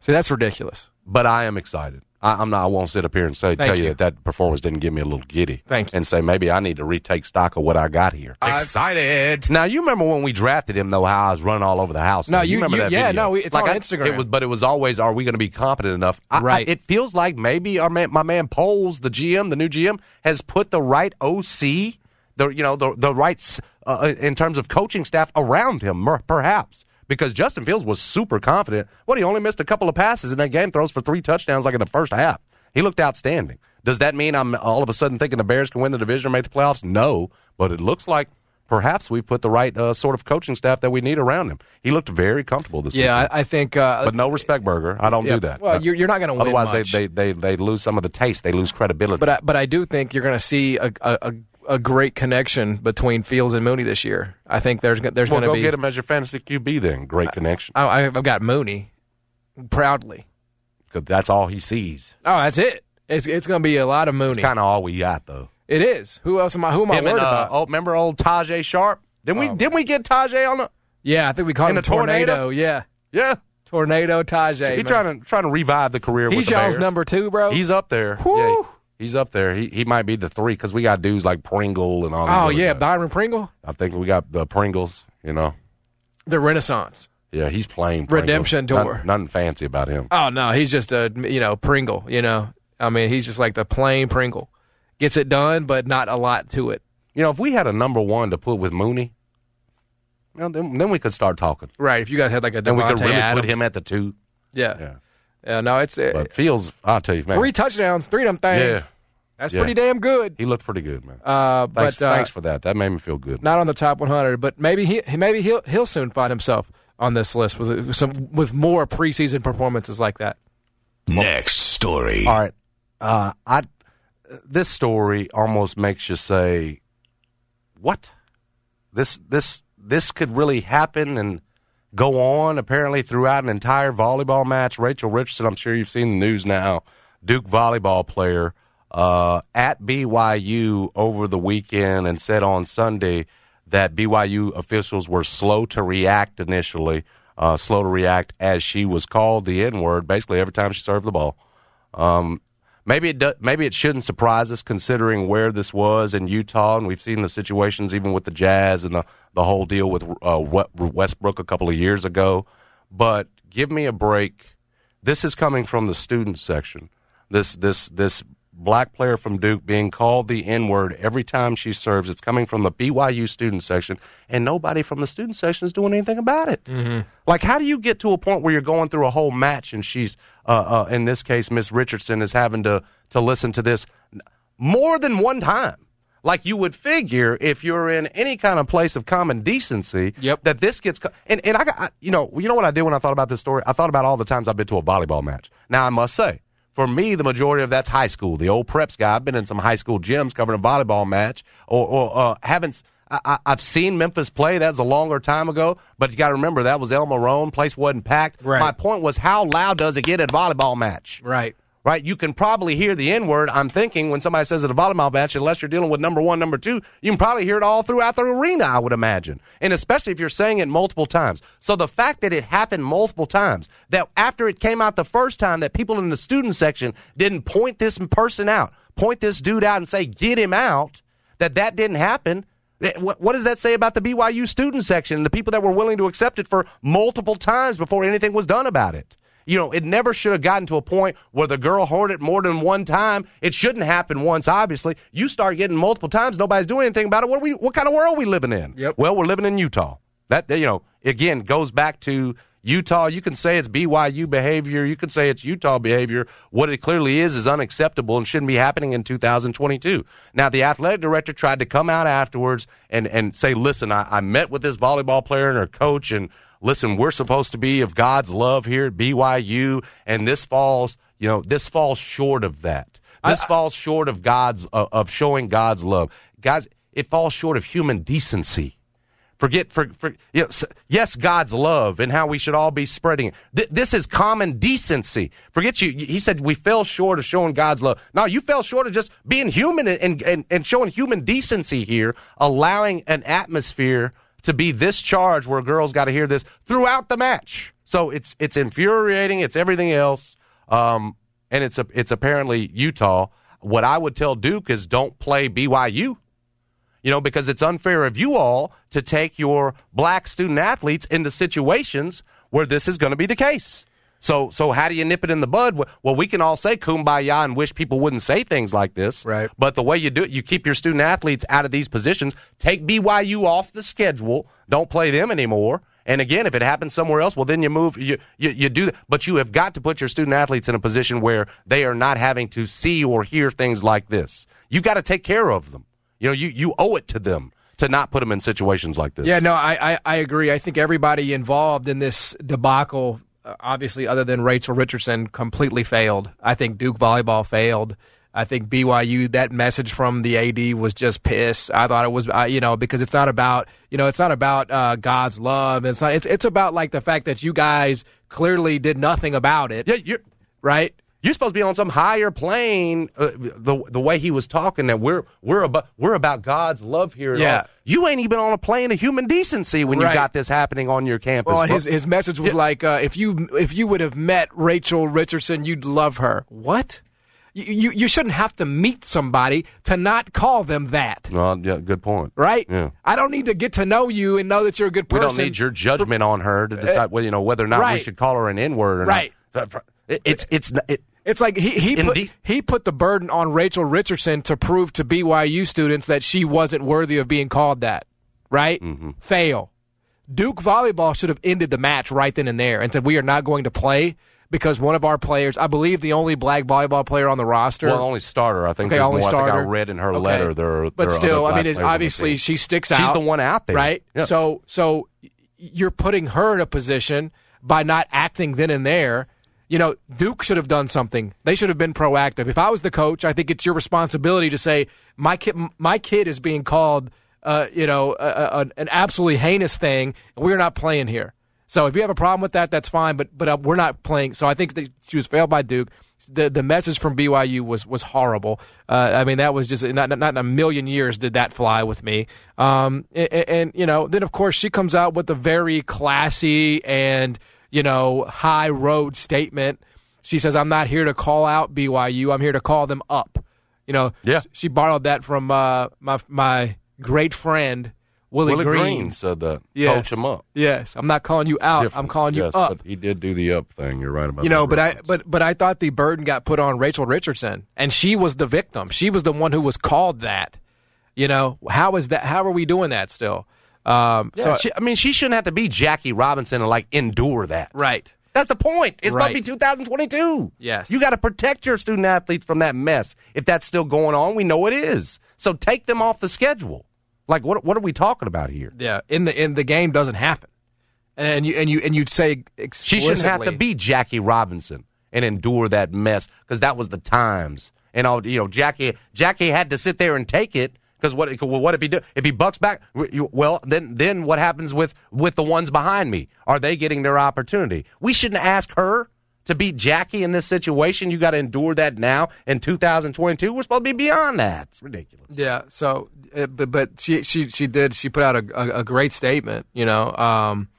Speaker 2: See, that's ridiculous.
Speaker 5: but I am excited. I, I'm not. I won't sit up here and say
Speaker 2: Thank
Speaker 5: tell you,
Speaker 2: you.
Speaker 5: that that performance didn't give me a little giddy.
Speaker 2: Thank you.
Speaker 5: And say maybe I need to retake stock of what I got here.
Speaker 2: Excited.
Speaker 5: Now you remember when we drafted him though, how I was running all over the house.
Speaker 2: No,
Speaker 5: though?
Speaker 2: you-
Speaker 5: remember
Speaker 2: you-
Speaker 5: that
Speaker 2: yeah,
Speaker 5: video?
Speaker 2: no, it's like on
Speaker 5: I-
Speaker 2: Instagram.
Speaker 5: It was, but it was always, are we going to be competent enough? I, I-
Speaker 2: Right.
Speaker 5: it feels like maybe our man, my man Poles, the GM, the new GM, has put the right OC, the you know the the right uh, in terms of coaching staff around him, perhaps. Because Justin Fields was super confident. What he only missed a couple of passes in that game, throws for three touchdowns like in the first half. He looked outstanding. Does that mean I'm all of a sudden thinking the Bears can win the division or make the playoffs? No, but it looks like perhaps we've put the right uh, sort of coaching staff that we need around him. He looked very comfortable this
Speaker 2: Yeah. I, I think. Uh,
Speaker 5: but no respect burger. I don't
Speaker 2: yeah,
Speaker 5: do that.
Speaker 2: Well, you're, you're not going to win
Speaker 5: Otherwise,
Speaker 2: much.
Speaker 5: they, they they they lose some of the taste. They lose credibility.
Speaker 2: But I, but I do think you're going to see a, a, a, a great connection between Fields and Mooney this year. I think there's there's
Speaker 5: well,
Speaker 2: going to be go
Speaker 5: get him as your fantasy QB. Then great connection.
Speaker 2: I, I've got Mooney proudly.
Speaker 5: Because that's all he sees.
Speaker 2: Oh, that's it. It's it's going to be a lot of Mooney.
Speaker 5: Kind of all we got though.
Speaker 2: it is. Who else am I? Who am I worried
Speaker 5: and, uh,
Speaker 2: about?
Speaker 5: oh, remember old Tajae Sharpe? Didn't we? Didn't we get Tajae on the?
Speaker 2: yeah, I think we called him
Speaker 5: the tornado?
Speaker 2: Yeah,
Speaker 5: Yeah,
Speaker 2: tornado Tajae.
Speaker 5: he's trying to trying to revive the career. with
Speaker 2: He's y'all's number two, bro.
Speaker 5: He's up there.
Speaker 2: Whew.
Speaker 5: Yeah, he's up there. He he might be the three because we got dudes like Pringle and all.
Speaker 2: oh yeah,
Speaker 5: guys.
Speaker 2: Byron Pringle,
Speaker 5: I think we got the Pringles. You know,
Speaker 2: the Renaissance.
Speaker 5: yeah, he's playing Pringles.
Speaker 2: Redemption tour.
Speaker 5: Nothing, nothing fancy about him.
Speaker 2: Oh no, he's just a you know Pringle. You know, I mean, he's just like the plain Pringle. Gets it done, but not a lot to it.
Speaker 5: You know, if we had a number one to put with Mooney, you know, then then we could start talking,
Speaker 2: Right. If you guys had like a
Speaker 5: and we could really
Speaker 2: Adams,
Speaker 5: put him at the two.
Speaker 2: yeah.
Speaker 5: Yeah,
Speaker 2: yeah, no, it's uh,
Speaker 5: but Fields, I'll tell you, man,
Speaker 2: three touchdowns, three of them things.
Speaker 5: Yeah,
Speaker 2: That's
Speaker 5: Yeah.
Speaker 2: pretty damn good.
Speaker 5: he looked pretty good, man.
Speaker 2: Uh,
Speaker 5: Thanks,
Speaker 2: but uh,
Speaker 5: thanks for that. That made me feel good.
Speaker 2: not on the top 100. But maybe he maybe he'll he'll soon find himself on this list with some with more preseason performances like that.
Speaker 1: Next story.
Speaker 5: All right, uh, I this story almost makes you say, "What? This this this could really happen and go on." Apparently, throughout an entire volleyball match, Rachel Richardson. I'm sure you've seen the news now. Duke volleyball player uh, at BYU over the weekend and said on Sunday that BYU officials were slow to react initially, uh, slow to react as she was called the N word basically every time she served the ball. Um, maybe it do, maybe it shouldn't surprise us considering where this was in Utah, and we've seen the situations even with the Jazz and the the whole deal with uh, Westbrook a couple of years ago. But give me a break. This is coming from the student section. This this this black player from Duke being called the N word every time she serves. It's coming from the BYU student section, and nobody from the student section is doing anything about it. Like, how do you get to a point where you're going through a whole match and she's, uh, uh, in this case, Miss Richardson is having to to listen to this more than one time? Like you would figure, if you're in any kind of place of common decency,
Speaker 2: Yep.
Speaker 5: that this gets co- and and I got I, you know you know what I did when I thought about this story. I thought about all the times I've been to a volleyball match. Now I must say, for me, the majority of that's high school. The old preps guy. I've been in some high school gyms covering a volleyball match, or, or uh, haven't. I, I've seen Memphis play. That was a longer time ago, but you got to remember that was Elma Roane. Place wasn't packed.
Speaker 2: Right.
Speaker 5: My point was, how loud does it get at a volleyball match?
Speaker 2: Right.
Speaker 5: Right? You can probably hear the N word. I'm thinking when somebody says it at a volleyball match, unless you're dealing with number one, number two, you can probably hear it all throughout the arena, I would imagine. And especially if you're saying it multiple times. So the fact that it happened multiple times, that after it came out the first time, that people in the student section didn't point this person out, point this dude out and say, get him out, that that didn't happen. What, does that say about the BYU student section, the people that were willing to accept it for multiple times before anything was done about it? You know, it never should have gotten to a point where the girl heard it more than one time. It shouldn't happen once, obviously. You start getting multiple times, nobody's doing anything about it. What, are we, what kind of world are we living in?
Speaker 2: Yep.
Speaker 5: Well, we're living in Utah. That, you know, again, goes back to Utah. You can say it's BYU behavior. You can say it's Utah behavior. What it clearly is is unacceptable and shouldn't be happening in 2022. Now, the athletic director tried to come out afterwards and, and say, listen, I, I met with this volleyball player and her coach and listen, we're supposed to be of God's love here at BYU, and this falls, you know, this falls short of that. This falls short of God's uh, of showing God's love, guys. It falls short of human decency. Forget, for, for you know, yes, God's love and how we should all be spreading it. Th- this is common decency. Forget you. He said we fell short of showing God's love. No, you fell short of just being human and, and, and showing human decency here, allowing an atmosphere to be this charged where girls got to hear this throughout the match. So it's it's infuriating. It's everything else, um, and it's a, it's apparently Utah. What I would tell Duke is don't play BYU you know, because it's unfair of you all to take your black student athletes into situations where this is going to be the case. So, so how do you nip it in the bud? Well- we can all say kumbaya and wish people wouldn't say things like this.
Speaker 2: Right.
Speaker 5: But the way you do it, you keep your student athletes out of these positions, take BYU off the schedule, don't play them anymore, And again, if it happens somewhere else, well, then you move, you, you, you do that. But you have got to put your student athletes in a position where they are not having to see or hear things like this. You've got to take care of them. You know, you, you owe it to them to not put them in situations like this.
Speaker 2: Yeah, no, I, I, I agree. I think everybody involved in this debacle, obviously, other than Rachel Richardson, completely failed. I think Duke volleyball failed. I think BYU that message from the AD was just piss. I thought it was, uh, you know, because it's not about, you know, it's not about uh, God's love. It's not. It's it's about like the fact that you guys clearly did nothing about it.
Speaker 5: Yeah, you're
Speaker 2: right.
Speaker 5: You're supposed to be on some higher plane. Uh, the the way he was talking, that we're we're about we're about God's love here.
Speaker 2: Yeah.
Speaker 5: all. you ain't even on a plane of human decency when
Speaker 2: Right.
Speaker 5: you got this happening on your campus.
Speaker 2: Well, his his message was like, uh, if you if you would have met Rachel Richardson, you'd love her. What? You, you you shouldn't have to meet somebody to not call them that,
Speaker 5: Well, yeah, good point.
Speaker 2: right?
Speaker 5: Yeah.
Speaker 2: I don't need to get to know you and know that you're a good person.
Speaker 5: We don't need your judgment on her to decide, well, you know, whether or not we should call her an N word or
Speaker 2: Right.
Speaker 5: not. It- It's it's it,
Speaker 2: It's like he he put, he put the burden on Rachel Richardson to prove to BYU students that she wasn't worthy of being called that. Right?
Speaker 5: Mm-hmm.
Speaker 2: Fail. Duke volleyball should have ended the match right then and there and said we are not going to play because one of our players, I believe the only black volleyball player on the roster.
Speaker 5: well, only starter. I think.
Speaker 2: Okay, only
Speaker 5: more. I think
Speaker 2: starter.
Speaker 5: I read in her
Speaker 2: Okay.
Speaker 5: letter there.
Speaker 2: but
Speaker 5: there
Speaker 2: still, I mean,
Speaker 5: black
Speaker 2: it's,
Speaker 5: players on the
Speaker 2: obviously she sticks out.
Speaker 5: She's the one out there,
Speaker 2: right?
Speaker 5: Yeah.
Speaker 2: So, so you're putting her in a position by not acting then and there. You know, Duke should have done something. They should have been proactive. If I was the coach, I think it's your responsibility to say my kid, my kid is being called, uh, you know, a, a, an absolutely heinous thing, and we're not playing here. So if you have a problem with that, that's fine. But but uh, we're not playing. So I think that she was failed by Duke. The the message from BYU was was horrible. Uh, I mean that was just not not in a million years did that fly with me. Um and, and you know then of course she comes out with a very classy and you know high road statement. She says I'm not here to call out BYU. I'm here to call them up. You know.
Speaker 5: Yeah.
Speaker 2: She borrowed that from uh, my my great friend Willie,
Speaker 5: Willie
Speaker 2: Green.
Speaker 5: Green said that.
Speaker 2: Yes.
Speaker 5: Coach him up.
Speaker 2: Yes, I'm not calling you out. I'm
Speaker 5: Different.
Speaker 2: calling you
Speaker 5: yes,
Speaker 2: up.
Speaker 5: But he did do the up thing. You're right about
Speaker 2: You know, but I but but I thought the burden got put on Rachel Richardson, and she was the victim. She was the one who was called that. You know, how is that? How are we doing that still? Um,
Speaker 5: Yeah,
Speaker 2: so
Speaker 5: she, I mean, she shouldn't have to be Jackie Robinson and like endure that.
Speaker 2: right,
Speaker 5: That's the point. It's supposed to be 2022.
Speaker 2: Yes.
Speaker 5: You got to protect your student athletes from that mess. If that's still going on, we know it is. So take them off the schedule. Like what what are we talking about here?
Speaker 2: yeah. In the in the game doesn't happen, and you and you and you'd say
Speaker 5: She shouldn't have to be Jackie Robinson and endure that mess because that was the times. And all you know, Jackie Jackie had to sit there and take it because what well, what if he do if he bucks back? Well, then then what happens with with the ones behind me? Are they getting their opportunity? We shouldn't ask her to beat Jackie in this situation. You got to endure that now in 2022. We're supposed to be beyond that. It's ridiculous.
Speaker 2: Yeah. So, uh, but but she she she did. She put out a, a, a great statement. You know, um,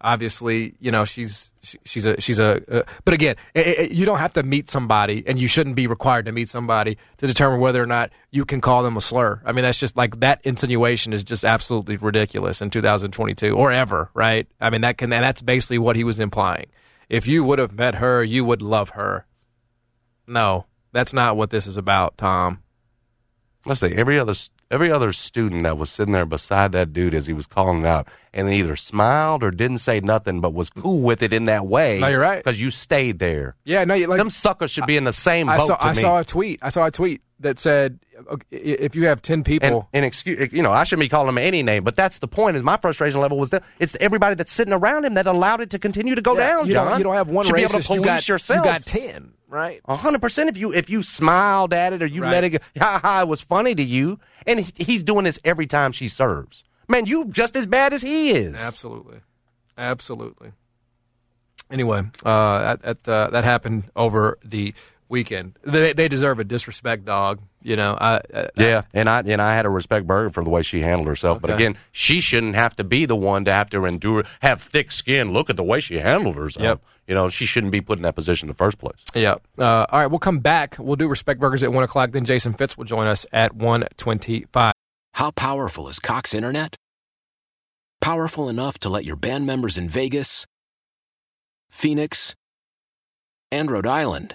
Speaker 2: obviously, you know she's she, she's a she's a. Uh, but again, i i you don't have to meet somebody, and you shouldn't be required to meet somebody to determine whether or not you can call them a slur. I mean, that's just like that insinuation is just absolutely ridiculous in 2022 or ever, right? I mean, that can that's basically what he was implying. If you would have met her, you would love her. No, that's not what this is about, Tom.
Speaker 5: Let's say Every other every other student that was sitting there beside that dude as he was calling it out, and either smiled or didn't say nothing, but was cool with it in that way.
Speaker 2: No, you're right.
Speaker 5: because you stayed there.
Speaker 2: Yeah, no, you like
Speaker 5: Them suckers should be in the same boat.
Speaker 2: I saw
Speaker 5: to
Speaker 2: I
Speaker 5: me.
Speaker 2: saw a tweet. I saw a tweet that said if you have 10 people
Speaker 5: and excuse, eh, you know, I shouldn't be calling him any name, but that's the point. Is my frustration level was that it's everybody that's sitting around him that allowed it to continue to go
Speaker 2: Yeah,
Speaker 5: down.
Speaker 2: you
Speaker 5: John.
Speaker 2: don't you don't have one
Speaker 5: should be able to
Speaker 2: racist, you got
Speaker 5: yourself.
Speaker 2: you got 10, right?
Speaker 5: A hundred percent. If you if you smiled at it or you
Speaker 2: Right.
Speaker 5: let it go, ha ha, it was funny to you, and he, he's doing this every time she serves. Man, you just as bad as he is.
Speaker 2: Absolutely. Absolutely. Anyway, uh, that that, uh, that happened over the weekend. They, they deserve a disrespect dog, you know. I, uh,
Speaker 5: Yeah, and I and I had to respect Bergen for the way she handled herself. But again, she shouldn't have to be the one to have to endure, have thick skin. Look at the way she handled herself.
Speaker 2: Yep.
Speaker 5: You know, she shouldn't be put in that position in the first place.
Speaker 2: Yeah. Uh, all right, we'll come back. We'll do respect burgers at one o'clock. Then Jason Fitz will join us at one twenty-five.
Speaker 6: How powerful is Cox Internet? Powerful enough to let your band members in Vegas, Phoenix, and Rhode Island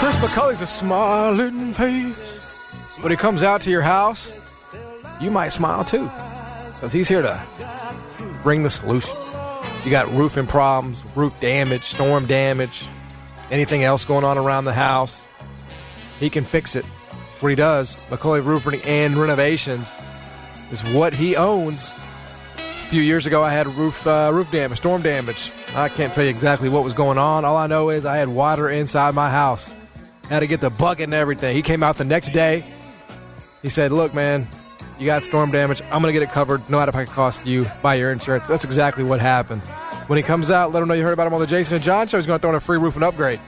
Speaker 2: Chris McCulley's a smiling face. When he comes out to your house, you might smile too. Because he's here to bring the solution. You got roofing problems, roof damage, storm damage, anything else going on around the house. He can fix it. That's what he does. McCulley Roofing and Renovations is what he owns. A few years ago, I had roof uh, roof damage, storm damage. I can't tell you exactly what was going on. All I know is I had water inside my house. Had to get the bucket and everything. He came out the next day. He said, "Look, man, you got storm damage. I'm gonna get it covered, no matter if it costs you by your insurance." That's exactly what happened. When he comes out, let him know you heard about him on the Jason and John show. He's gonna throw in a free roof and upgrade.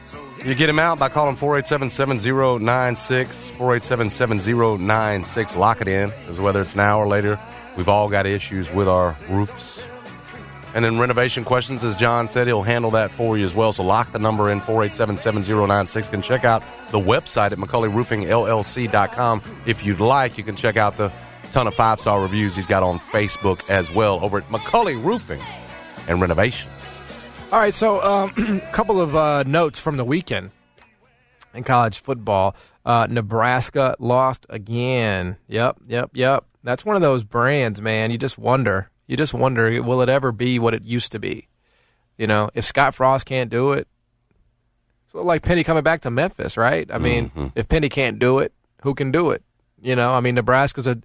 Speaker 5: You get him out by calling 487 7096. 487 7096. Lock it in, because whether it's now or later, we've all got issues with our roofs. And then renovation questions, as John said, he'll handle that for you as well. So lock the number in 487 7096. You can check out the website at McCulleyRoofingLLC.com if you'd like. You can check out the ton of five star reviews he's got on Facebook as well over at McCulley Roofing and Renovation.
Speaker 2: All right, so a um, couple of uh, notes from the weekend in college football. Uh, Nebraska lost again. Yep, yep, yep. That's one of those brands, man. You just wonder. You just wonder, will it ever be what it used to be? You know, if Scott Frost can't do it, so like Penny coming back to Memphis, right? I mean,
Speaker 5: Mm-hmm.
Speaker 2: if Penny can't do it, who can do it? You know, I mean, Nebraska's a,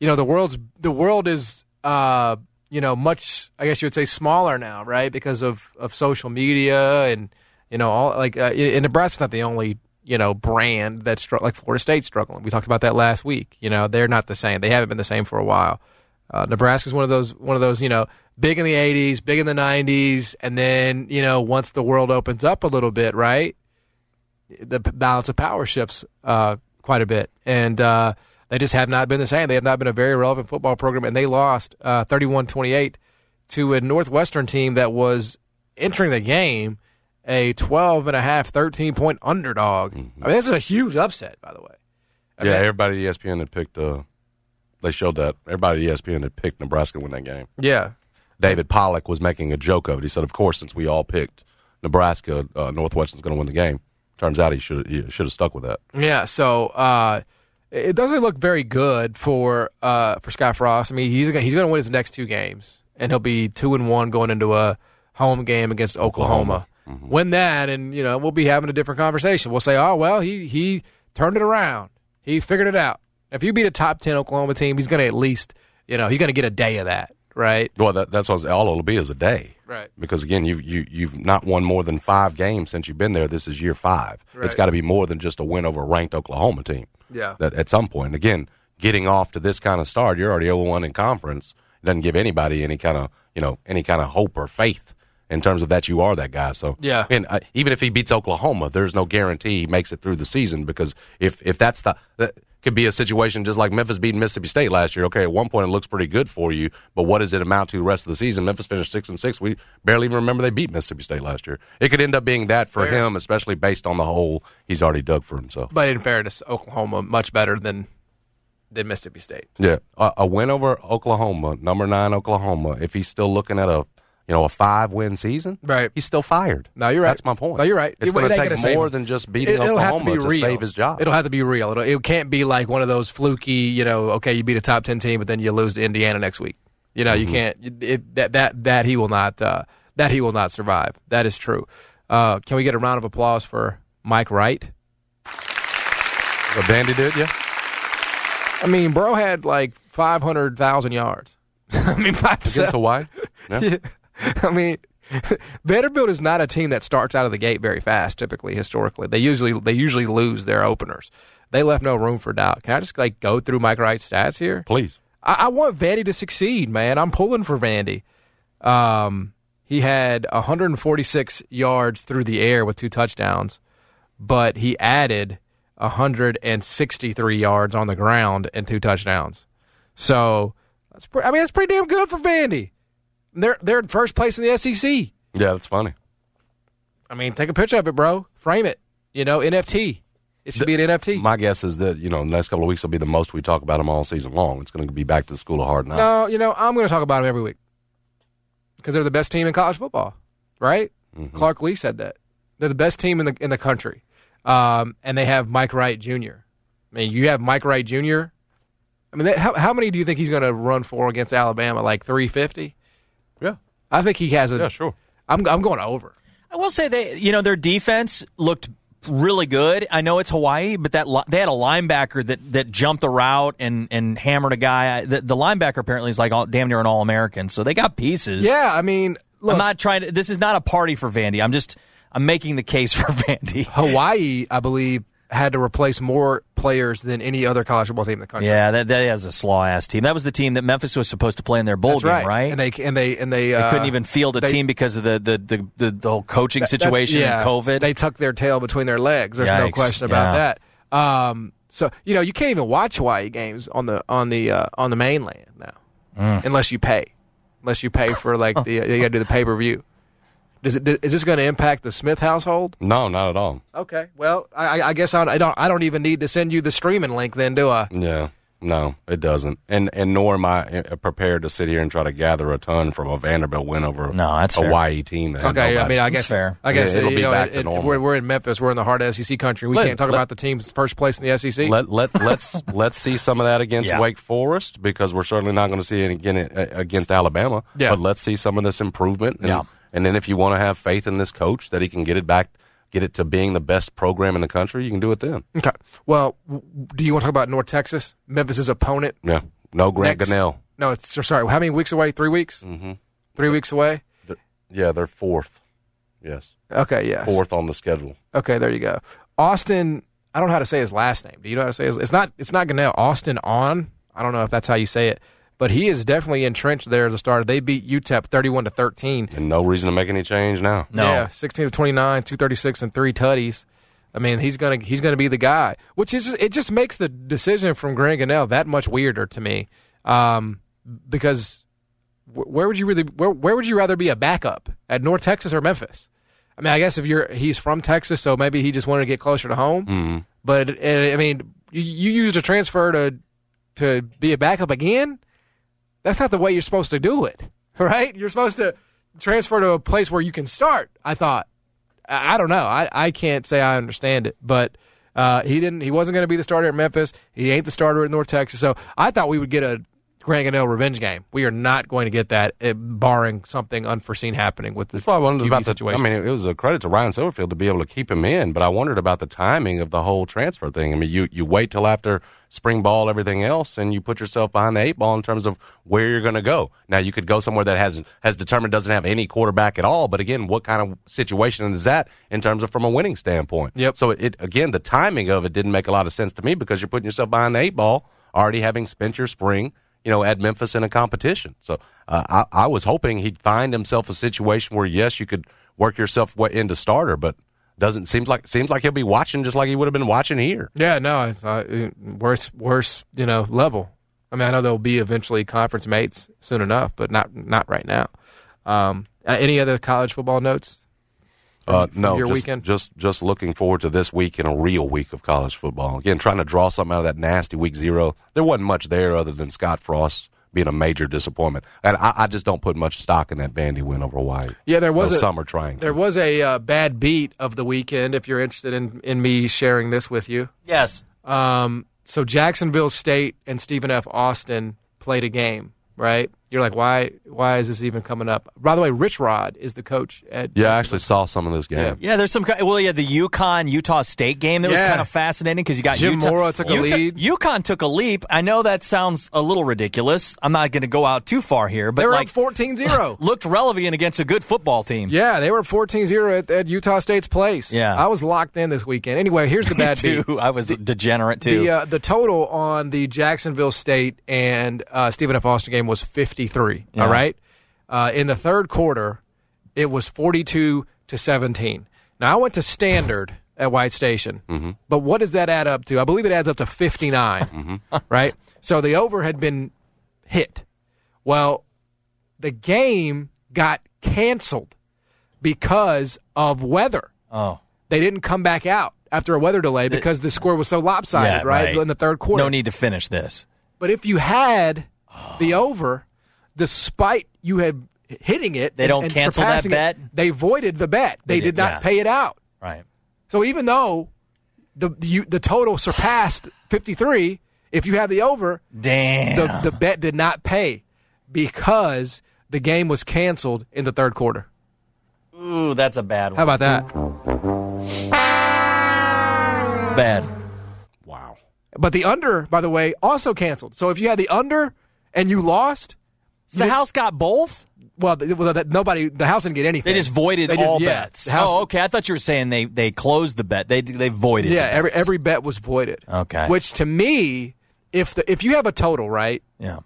Speaker 2: you know, the world's the world is, uh, you know, much I guess you would say smaller now, right? Because of of social media and you know, all like, uh, and Nebraska's not the only you know brand that's like Florida State's struggling. We talked about that last week. You know, they're not the same. They haven't been the same for a while. Uh, Nebraska's one of those one of those you know big in the '80s, big in the '90s, and then you know once the world opens up a little bit, right? The balance of power shifts uh, quite a bit, and uh, they just have not been the same. They have not been a very relevant football program, and they lost uh, 31-28 to a Northwestern team that was entering the game a 12 and a half, 13 point underdog. I mean, this is a huge upset, by the way. I
Speaker 5: Yeah,
Speaker 2: mean,
Speaker 5: everybody at ESPN had picked. Uh, they showed that everybody at ESPN had picked Nebraska to win that game.
Speaker 2: yeah.
Speaker 5: David Pollack was making a joke of it. He said, "Of course, since we all picked Nebraska, uh, Northwestern's going to win the game." Turns out he should he should have stuck with that.
Speaker 2: Yeah, so uh, it doesn't look very good for uh, for Scott Frost. I mean, he's he's going to win his next two games, and he'll be two and one going into a home game against Oklahoma. Win that, and you know we'll be having a different conversation. We'll say, oh well, he he turned it around. He figured it out. If you beat a top ten Oklahoma team, he's going to at least you know he's going to get a day of that, right?
Speaker 5: Well, that, that's what all it'll be is a day,
Speaker 2: Right.
Speaker 5: Because again, you you you've not won more than five games since you've been there. This is year five.
Speaker 2: Right.
Speaker 5: It's got to be more than just a win over a ranked Oklahoma team.
Speaker 2: Yeah.
Speaker 5: That at some point, again, getting off to this kind of start, you're already 0-1 in conference. It doesn't give anybody any kind of you know any kind of hope or faith in terms of that you are that guy. So
Speaker 2: Yeah.
Speaker 5: and uh, even if he beats Oklahoma, there's no guarantee he makes it through the season because if if that's the could be a situation just like Memphis beating Mississippi State last year. Okay, at one point it looks pretty good for you, but what does it amount to the rest of the season? Memphis finished six and six. We barely even remember they beat Mississippi State last year. It could end up being that for
Speaker 2: Fair.
Speaker 5: him, especially based on the hole he's already dug for himself.
Speaker 2: But in fairness, Oklahoma much better than than Mississippi State.
Speaker 5: Yeah, a, a win over Oklahoma, number nine Oklahoma. If he's still looking at a you know a five win season,
Speaker 2: Right.
Speaker 5: He's still fired.
Speaker 2: No, you're right.
Speaker 5: That's my point.
Speaker 2: No, you're right.
Speaker 5: It's
Speaker 2: It-
Speaker 5: going
Speaker 2: it
Speaker 5: to take more than just beating
Speaker 2: It- it'll have to
Speaker 5: Oklahoma
Speaker 2: be
Speaker 5: to, save his job.
Speaker 2: It'll have to be real. It'll, it can't be like one of those fluky, you know, okay, you beat a top 10 team, but then you lose to Indiana next week. You know,
Speaker 5: Mm-hmm.
Speaker 2: you can't, it, that, that, that he will not, uh, that he will not survive. That is true. Uh, can we get a round of applause for Mike Wright?
Speaker 5: What Vandy did, yeah.
Speaker 2: I mean, bro had like 500,000 yards. I mean, five
Speaker 5: Against Hawaii. Yeah.
Speaker 2: I mean, Vanderbilt is not a team that starts out of the gate very fast. Typically, historically, they usually they usually lose their openers. They left no room for doubt. Can I just like go through Mike Wright's stats here?
Speaker 5: Please.
Speaker 2: I, I want Vandy to succeed, man. I'm pulling for Vandy. Um, he had 146 yards through the air with two touchdowns, but he added 163 yards on the ground and two touchdowns. So that's pre- I mean that's pretty damn good for Vandy. They're they're in first place in the SEC.
Speaker 5: Yeah, that's funny.
Speaker 2: I mean, take a picture of it, bro. Frame it. You know, NFT. It should be an NFT.
Speaker 5: My guess is that you know the next couple of weeks will be the most we talk about them all season long. It's going to be back to the school of hard knocks.
Speaker 2: No, you know, I'm going to talk about them every week because they're the best team in college football, right?
Speaker 5: Mm-hmm.
Speaker 2: Clark Lea said that they're the best team in the in the country, um, and they have Mike Wright Jr. I mean, you have Mike Wright Jr. I mean, they, how how many do you think he's going to run for against Alabama? Like 350?
Speaker 5: Yeah,
Speaker 2: I think he has a.
Speaker 5: yeah, sure.
Speaker 2: I'm I'm going over.
Speaker 4: I will say they, you know, their defense looked really good. I know it's Hawaii, but that li- they had a linebacker that, that jumped the route and, and hammered a guy. The, the linebacker apparently is like all, damn near an all American, so they got pieces.
Speaker 2: Yeah, I mean, look,
Speaker 4: I'm not trying to. This is not a party for Vandy. I'm just I'm making the case for Vandy.
Speaker 2: Hawaii, I believe, had to replace more players than any other college football team in the country.
Speaker 4: Yeah, that that is a slaw ass team. That was the team that Memphis was supposed to play in their bowl
Speaker 2: That's
Speaker 4: game,
Speaker 2: right.
Speaker 4: right?
Speaker 2: And they and they and they,
Speaker 4: They
Speaker 2: uh,
Speaker 4: couldn't even field a
Speaker 2: they-
Speaker 4: team because of the the, the, the, the whole coaching
Speaker 2: That-
Speaker 4: situation
Speaker 2: yeah,
Speaker 4: and COVID.
Speaker 2: They tucked their tail between their legs. There's no question about
Speaker 4: yeah.
Speaker 2: that. Um, so you know you can't even watch Hawaii games on the on the uh, on the mainland now,
Speaker 4: Mm.
Speaker 2: unless you pay, unless you pay for like the you got to do the pay per view. Does it is this going to impact the Smith household?
Speaker 5: No, not at all.
Speaker 2: Okay, well I, I guess I don't, I don't I don't even need to send you the streaming link then, do I?
Speaker 5: Yeah, no, it doesn't. And and nor am I uh, prepared to sit here and try to gather a ton from a Vanderbilt win over
Speaker 4: No, that's
Speaker 5: a
Speaker 4: fair.
Speaker 5: Hawaii team. That had
Speaker 2: Okay, I mean, I guess
Speaker 4: fair.
Speaker 2: I guess
Speaker 5: Yeah, it'll be
Speaker 2: know,
Speaker 5: back
Speaker 2: it-
Speaker 5: to normal.
Speaker 2: We're, we're in Memphis. We're in the heart of SEC country. We
Speaker 5: Let-
Speaker 2: can't talk
Speaker 5: let-
Speaker 2: about the team's first place in the SEC.
Speaker 5: let let let's let's see some of that against
Speaker 4: Yeah.
Speaker 5: Wake Forest because we're certainly not going to see it again uh, against Alabama.
Speaker 2: Yeah.
Speaker 5: But let's see some of this improvement. And,
Speaker 4: Yeah.
Speaker 5: And then if you want to have faith in this coach that he can get it back, get it to being the best program in the country, you can do it then.
Speaker 2: Okay. Well, do you want to talk about North Texas, Memphis's opponent?
Speaker 5: Yeah. No Grant
Speaker 2: Next-
Speaker 5: Gunnell.
Speaker 2: No, it's sorry. How many weeks away? Three weeks. Mm-hmm. Three weeks away.
Speaker 5: Yeah, they're fourth. Yes,
Speaker 2: Okay. Yes.
Speaker 5: fourth on the schedule.
Speaker 2: Okay. There you go. Austin. I don't know how to say his last name. Do you know how to say his? It's not. It's not Gannell. Austin on. I don't know if that's how you say it, but he is definitely entrenched there as a starter. They beat UTEP thirty-one to thirteen.
Speaker 5: And no reason to make any change now.
Speaker 4: No.
Speaker 2: Yeah, sixteen to twenty nine, two thirty six, and three tutties. I mean, he's gonna he's gonna be the guy. Which is it just makes the decision from Grant Gunnell that much weirder to me, um, because where would you really where where would you rather be a backup at North Texas or Memphis? I mean, I guess if you're he's from Texas, so maybe he just wanted to get closer to home.
Speaker 5: Mhm.
Speaker 2: But I mean, you, you used a transfer to to be a backup again. That's not the way you're supposed to do it, right? You're supposed to transfer to a place where you can start. I thought. I, I don't know. I, I can't say I understand it, but uh, he didn't. He wasn't going to be the starter at Memphis. He ain't the starter at North Texas. So I thought we would get a Grant Gunnell revenge game. We are not going to get that, eh, barring something unforeseen happening with the
Speaker 5: why I wondered about the.
Speaker 2: situation.
Speaker 5: I mean, it was a credit to Ryan Silverfield to be able to keep him in, but I wondered about the timing of the whole transfer thing. I mean, you you wait till after spring ball, everything else, and you put yourself behind the eight ball in terms of where you're going to go. Now, you could go somewhere that has has determined doesn't have any quarterback at all, but again, what kind of situation is that in terms of from a winning standpoint?
Speaker 2: Yep.
Speaker 5: So it again, the timing of it didn't make a lot of sense to me because you're putting yourself behind the eight ball, already having spent your spring. You know, at Memphis in a competition. So uh, I, I was hoping he'd find himself a situation where yes, you could work yourself into starter, but doesn't seems like seems like he'll be watching just like he would have been watching here.
Speaker 2: Yeah, no, I worse, worse, you know, level. I mean, I know they'll be eventually conference mates soon enough, but not not right now. Um, any other college football notes?
Speaker 5: Uh, no,
Speaker 2: your
Speaker 5: just,
Speaker 2: weekend?
Speaker 5: just just looking forward to this week and a real week of college football. Again, trying to draw something out of that nasty week zero. There wasn't much there other than Scott Frost being a major disappointment, and I, I just don't put much stock in that Vandy win over Hawaii.
Speaker 2: Yeah, there was
Speaker 5: No
Speaker 2: a
Speaker 5: summer trying.
Speaker 2: There was a uh, bad beat of the weekend. If you're interested in in me sharing this with you,
Speaker 4: Yes.
Speaker 2: Um, so Jacksonville State and Stephen F. Austin played a game, right? You're like, why? Why is this even coming up? By the way, Rich Rod is the coach at.
Speaker 5: Yeah, I actually saw some of this game.
Speaker 2: Yeah.
Speaker 4: Yeah, there's some. ki- Well, yeah, the UConn Utah State game that was kind of fascinating because you got
Speaker 2: Jim
Speaker 4: Utah.
Speaker 2: Mora took a
Speaker 4: Utah-
Speaker 2: lead.
Speaker 4: UConn took a leap. I know that sounds a little ridiculous. I'm not going to go out too far here, but
Speaker 2: They were
Speaker 4: like
Speaker 2: up 14-0.
Speaker 4: looked relevant against a good football team.
Speaker 2: Yeah, they were 14-0 at, at Utah State's place.
Speaker 4: Yeah.
Speaker 2: I was locked in this weekend. Anyway, here's the bad
Speaker 4: too.
Speaker 2: beat.
Speaker 4: I was degenerate too.
Speaker 2: The uh, the total on the Jacksonville State and uh, Stephen F. Austin game was 53.
Speaker 4: Yeah.
Speaker 2: All right. Uh, in the third quarter, it was 42 to 17. Now I went to standard at White Station,
Speaker 4: Mm-hmm.
Speaker 2: but what does that add up to? I believe it adds up to 59.
Speaker 4: Mm-hmm.
Speaker 2: right. So the over had been hit. Well, the game got canceled because of weather.
Speaker 4: oh,
Speaker 2: They didn't come back out after a weather delay because the score was so lopsided,
Speaker 4: yeah,
Speaker 2: right?
Speaker 4: right.
Speaker 2: In the third quarter.
Speaker 4: no need to finish this.
Speaker 2: But if you had the over, despite you had hitting it,
Speaker 4: They
Speaker 2: and-
Speaker 4: don't
Speaker 2: and
Speaker 4: cancel that
Speaker 2: surpassing it,
Speaker 4: bet?
Speaker 2: they voided the bet. They,
Speaker 4: They
Speaker 2: did
Speaker 4: did,
Speaker 2: not
Speaker 4: yeah.
Speaker 2: pay it out.
Speaker 4: Right.
Speaker 2: So even though the you, the total surpassed fifty three, if you had the over,
Speaker 4: Damn.
Speaker 2: the the bet did not pay because the game was canceled in the third quarter.
Speaker 4: Ooh, that's a bad one.
Speaker 2: How about that?
Speaker 4: bad?
Speaker 5: Wow.
Speaker 2: But the under, by the way, also canceled. So if you had the under and you lost,
Speaker 4: So the house got both.
Speaker 2: well, th- well that, nobody, the house didn't get anything.
Speaker 4: They just voided
Speaker 2: They just-
Speaker 4: all
Speaker 2: yeah,
Speaker 4: bets.
Speaker 2: house-
Speaker 4: oh, okay. I thought you were saying they they closed the bet. They they voided.
Speaker 2: Yeah,
Speaker 4: the
Speaker 2: every
Speaker 4: bets.
Speaker 2: every bet was voided.
Speaker 4: Okay.
Speaker 2: Which to me, if the if you have a total right,
Speaker 4: yeah.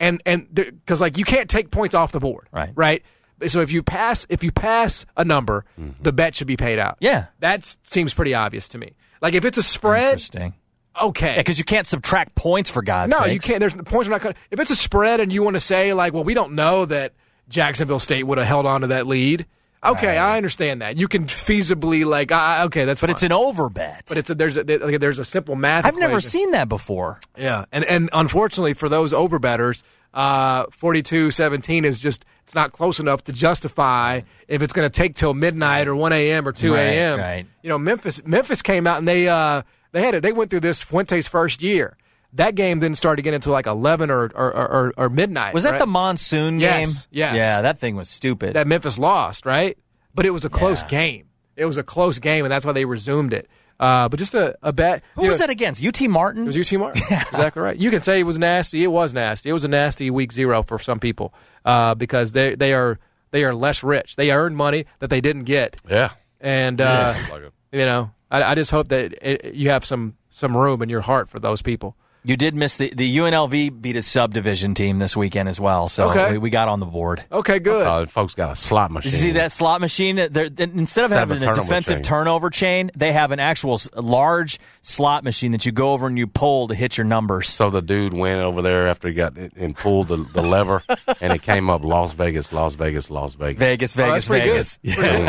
Speaker 2: and and because like you can't take points off the board,
Speaker 4: Right.
Speaker 2: Right. So if you pass if you pass a number, mm-hmm. the bet should be paid out.
Speaker 4: Yeah.
Speaker 2: that seems pretty obvious to me. Like if it's a spread,
Speaker 4: Interesting.
Speaker 2: Okay.
Speaker 4: Because you can't subtract points for God's
Speaker 2: no,
Speaker 4: sake.
Speaker 2: you can't. There's the points are not. cut- If it's a spread and you want to say like, well, we don't know that Jacksonville State would have held on to that lead. Okay, I understand that. You can feasibly like, okay, that's.
Speaker 4: But it's an over bet.
Speaker 2: But it's a, there's a there's a simple math.
Speaker 4: I've never
Speaker 2: equation.
Speaker 4: seen that before.
Speaker 2: Yeah, and and unfortunately for those overbetters, uh, 42-17 is just it's not close enough to justify if it's going to take till midnight or one a.m. or two
Speaker 4: Right,
Speaker 2: a.m.
Speaker 4: right.
Speaker 2: You know, Memphis Memphis came out and they uh, they had it. They went through this Fuente's first year. That game didn't start again until like eleven or or, or, or midnight.
Speaker 4: Was that
Speaker 2: right?
Speaker 4: the monsoon
Speaker 2: Yes,
Speaker 4: game?
Speaker 2: yes.
Speaker 4: Yeah, that thing was stupid.
Speaker 2: that Memphis lost, right? But it was a close
Speaker 4: Yeah.
Speaker 2: game. It was a close game, and that's why they resumed it. Uh, but just a, a bet.
Speaker 4: Who was
Speaker 2: know-
Speaker 4: that against? UT Martin?
Speaker 2: It was UT Martin. Exactly right. You can say it was nasty. It was nasty. It was a nasty week zero for some people uh, because they they are they are less rich. They earned money that they didn't get,
Speaker 5: Yeah.
Speaker 2: and uh,
Speaker 5: Like
Speaker 2: you know, I, I just hope that it, you have some some room in your heart for those people.
Speaker 4: You did miss the the UNLV beat a subdivision team this weekend as well, so
Speaker 2: Okay.
Speaker 4: we, we got on the board.
Speaker 2: Okay, good.
Speaker 5: Folks got a slot machine.
Speaker 4: You see that slot machine? They're, they- instead of
Speaker 5: Instead of
Speaker 4: having
Speaker 5: a
Speaker 4: a,
Speaker 5: turnover
Speaker 4: defensive
Speaker 5: chain.
Speaker 4: turnover chain, they have an actual large slot machine that you go over and you pull to hit your numbers.
Speaker 5: So the dude went over there after he got it and pulled the, the lever, and it came up Las Vegas, Las Vegas, Las Vegas.
Speaker 4: Vegas,
Speaker 2: Oh, that's
Speaker 4: Vegas,
Speaker 2: pretty good.
Speaker 4: Vegas.
Speaker 2: Pretty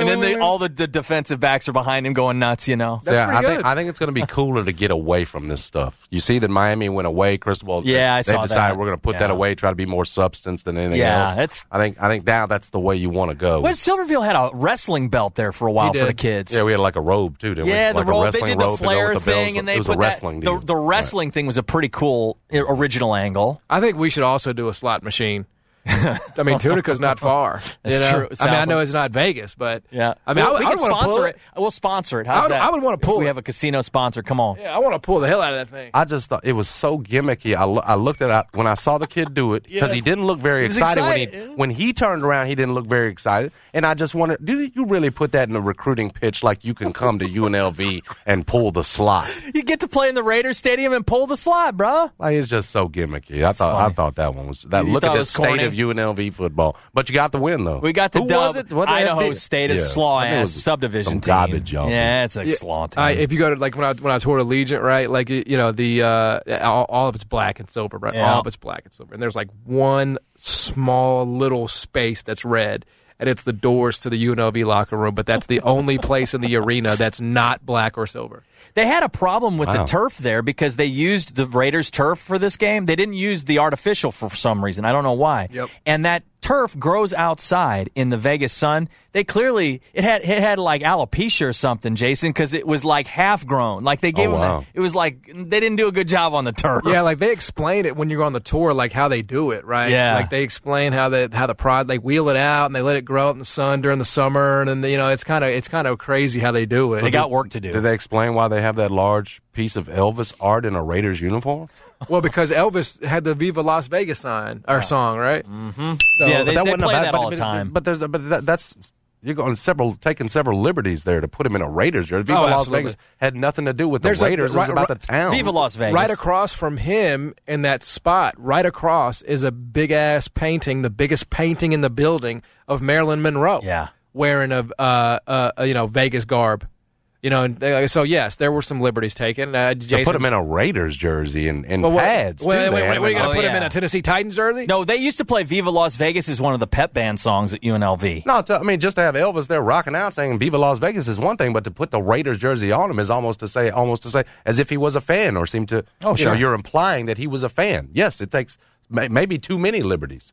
Speaker 4: and then they, all the, the defensive backs are behind him going nuts, you know.
Speaker 2: That's
Speaker 5: yeah,
Speaker 2: pretty
Speaker 5: I think
Speaker 2: good.
Speaker 5: I think it's going to be cooler to get away from this stuff. You see that Miami went away, Cristobal.
Speaker 4: Yeah, I
Speaker 5: they
Speaker 4: saw
Speaker 5: decided
Speaker 4: that.
Speaker 5: we're going to put that away, try to be more substance than anything
Speaker 4: Yeah,
Speaker 5: else.
Speaker 4: it's-
Speaker 5: I think I think now that's the way you want to go.
Speaker 4: Well, Silverfield had a wrestling belt there for a while for the kids.
Speaker 5: yeah, we had like a robe too, didn't
Speaker 4: Yeah,
Speaker 5: we?
Speaker 4: the
Speaker 5: like a
Speaker 4: robe. They did the
Speaker 5: robe
Speaker 4: flare
Speaker 5: the
Speaker 4: thing, and they
Speaker 5: it was
Speaker 4: put
Speaker 5: a wrestling
Speaker 4: that.
Speaker 5: deal.
Speaker 4: The, the wrestling thing was a pretty cool original angle.
Speaker 2: I think we should also do a slot machine I mean, Tunica's not far.
Speaker 4: That's
Speaker 2: you know?
Speaker 4: true.
Speaker 2: I mean, I know it's not Vegas, but
Speaker 4: Yeah,
Speaker 2: I mean,
Speaker 4: Well,
Speaker 2: I,
Speaker 4: we
Speaker 2: I
Speaker 4: can
Speaker 2: would wanna
Speaker 4: sponsor
Speaker 2: pull
Speaker 4: it. We'll sponsor it. How's
Speaker 2: I would-
Speaker 4: that?
Speaker 2: I would wanna
Speaker 4: If
Speaker 2: pull
Speaker 4: We
Speaker 2: it.
Speaker 4: have a casino sponsor. Come on.
Speaker 2: Yeah, I want to pull the hell out of that thing.
Speaker 5: I just thought it was so gimmicky. I, lo- I looked at it when I saw the kid do it because he didn't look very
Speaker 4: He was
Speaker 5: excited, when he when he turned around. He didn't look very excited, and I just wondered, do you really put that in a recruiting pitch like you can come to UNLV and pull the slot?
Speaker 4: You get to play in the Raiders Stadium and pull the slot, bro.
Speaker 5: Like it's just so gimmicky. I thought I thought that one was that.
Speaker 4: You
Speaker 5: look at
Speaker 4: it
Speaker 5: the state
Speaker 4: corny?
Speaker 5: Of UNLV football, but you got the win though.
Speaker 4: We got the
Speaker 5: Who
Speaker 4: dub.
Speaker 5: Was it? What the
Speaker 4: Idaho
Speaker 5: heck?
Speaker 4: State, a
Speaker 5: Yeah.
Speaker 4: slaw
Speaker 5: I think it
Speaker 4: ass subdivision
Speaker 5: some
Speaker 4: team.
Speaker 5: garbage on
Speaker 4: Yeah, it's a
Speaker 2: Yeah,
Speaker 4: slaw team.
Speaker 2: I, if you go to like when I when I toured Allegiant, right? Like you you know the uh, all, all of it's black and silver, right?
Speaker 4: Yeah.
Speaker 2: All of it's black and silver, and there's like one small little space that's red, and it's the doors to the UNLV locker room. But that's the only place in the arena that's not black or silver.
Speaker 4: They had a problem with the turf there because they used the Raiders turf for this game. They didn't use the artificial for some reason. I don't know why.
Speaker 2: Yep.
Speaker 4: And that turf grows outside in the Vegas sun. They clearly it had it had like alopecia or something, Jason, because it was like half grown. Like they gave
Speaker 5: Oh,
Speaker 4: them.
Speaker 5: wow.
Speaker 4: that- it was like they didn't do a good job on the turf.
Speaker 2: Yeah, like they explain it when you're on the tour, like how they do it, right?
Speaker 4: Yeah.
Speaker 2: like they explain how the how the prod they wheel it out and they let it grow out in the sun during the summer, and then you know it's kind of it's kind of crazy how they do it.
Speaker 4: They got work to do.
Speaker 5: Did they explain why they have that large piece of Elvis art in a Raiders uniform?
Speaker 2: Well because Elvis had the Viva Las Vegas sign or song, right? Mm-hmm. So,
Speaker 4: Yeah, they-
Speaker 5: But
Speaker 4: they
Speaker 5: wasn't
Speaker 4: play
Speaker 5: a
Speaker 4: that
Speaker 5: but-
Speaker 4: all the time.
Speaker 5: But there's but that, that's you're going several taking several liberties there to put him in a Raiders jersey. Viva
Speaker 2: Oh,
Speaker 5: Las
Speaker 2: absolutely.
Speaker 5: Vegas had nothing to do with
Speaker 2: There's
Speaker 5: the
Speaker 2: a-
Speaker 5: Raiders.
Speaker 2: right-
Speaker 5: it was about the town.
Speaker 4: Viva Las Vegas.
Speaker 2: Right across from him in that spot, right across is a big ass painting, the biggest painting in the building of Marilyn Monroe.
Speaker 4: Yeah.
Speaker 2: wearing a, uh, uh, a you know Vegas garb. You know, and they, so yes, there were some liberties taken. Uh,
Speaker 5: to
Speaker 2: Jason,
Speaker 5: put him in a Raiders jersey and, and
Speaker 2: Well, what-
Speaker 5: pads.
Speaker 2: Wait,
Speaker 5: too.
Speaker 2: wait, wait, wait, what are you going
Speaker 5: a-
Speaker 2: to put him in a Tennessee Titans jersey?
Speaker 4: No, they used to play Viva Las Vegas as one of the pep band songs at UNLV.
Speaker 5: No, to, I mean just to have Elvis there rocking out saying "Viva Las Vegas" is one thing, but to put the Raiders jersey on him is almost to say, almost to say, as if he was a fan, or seem to.
Speaker 4: Oh,
Speaker 5: you
Speaker 4: sure.
Speaker 5: know, you're implying that he was a fan. Yes, it takes may, maybe too many liberties.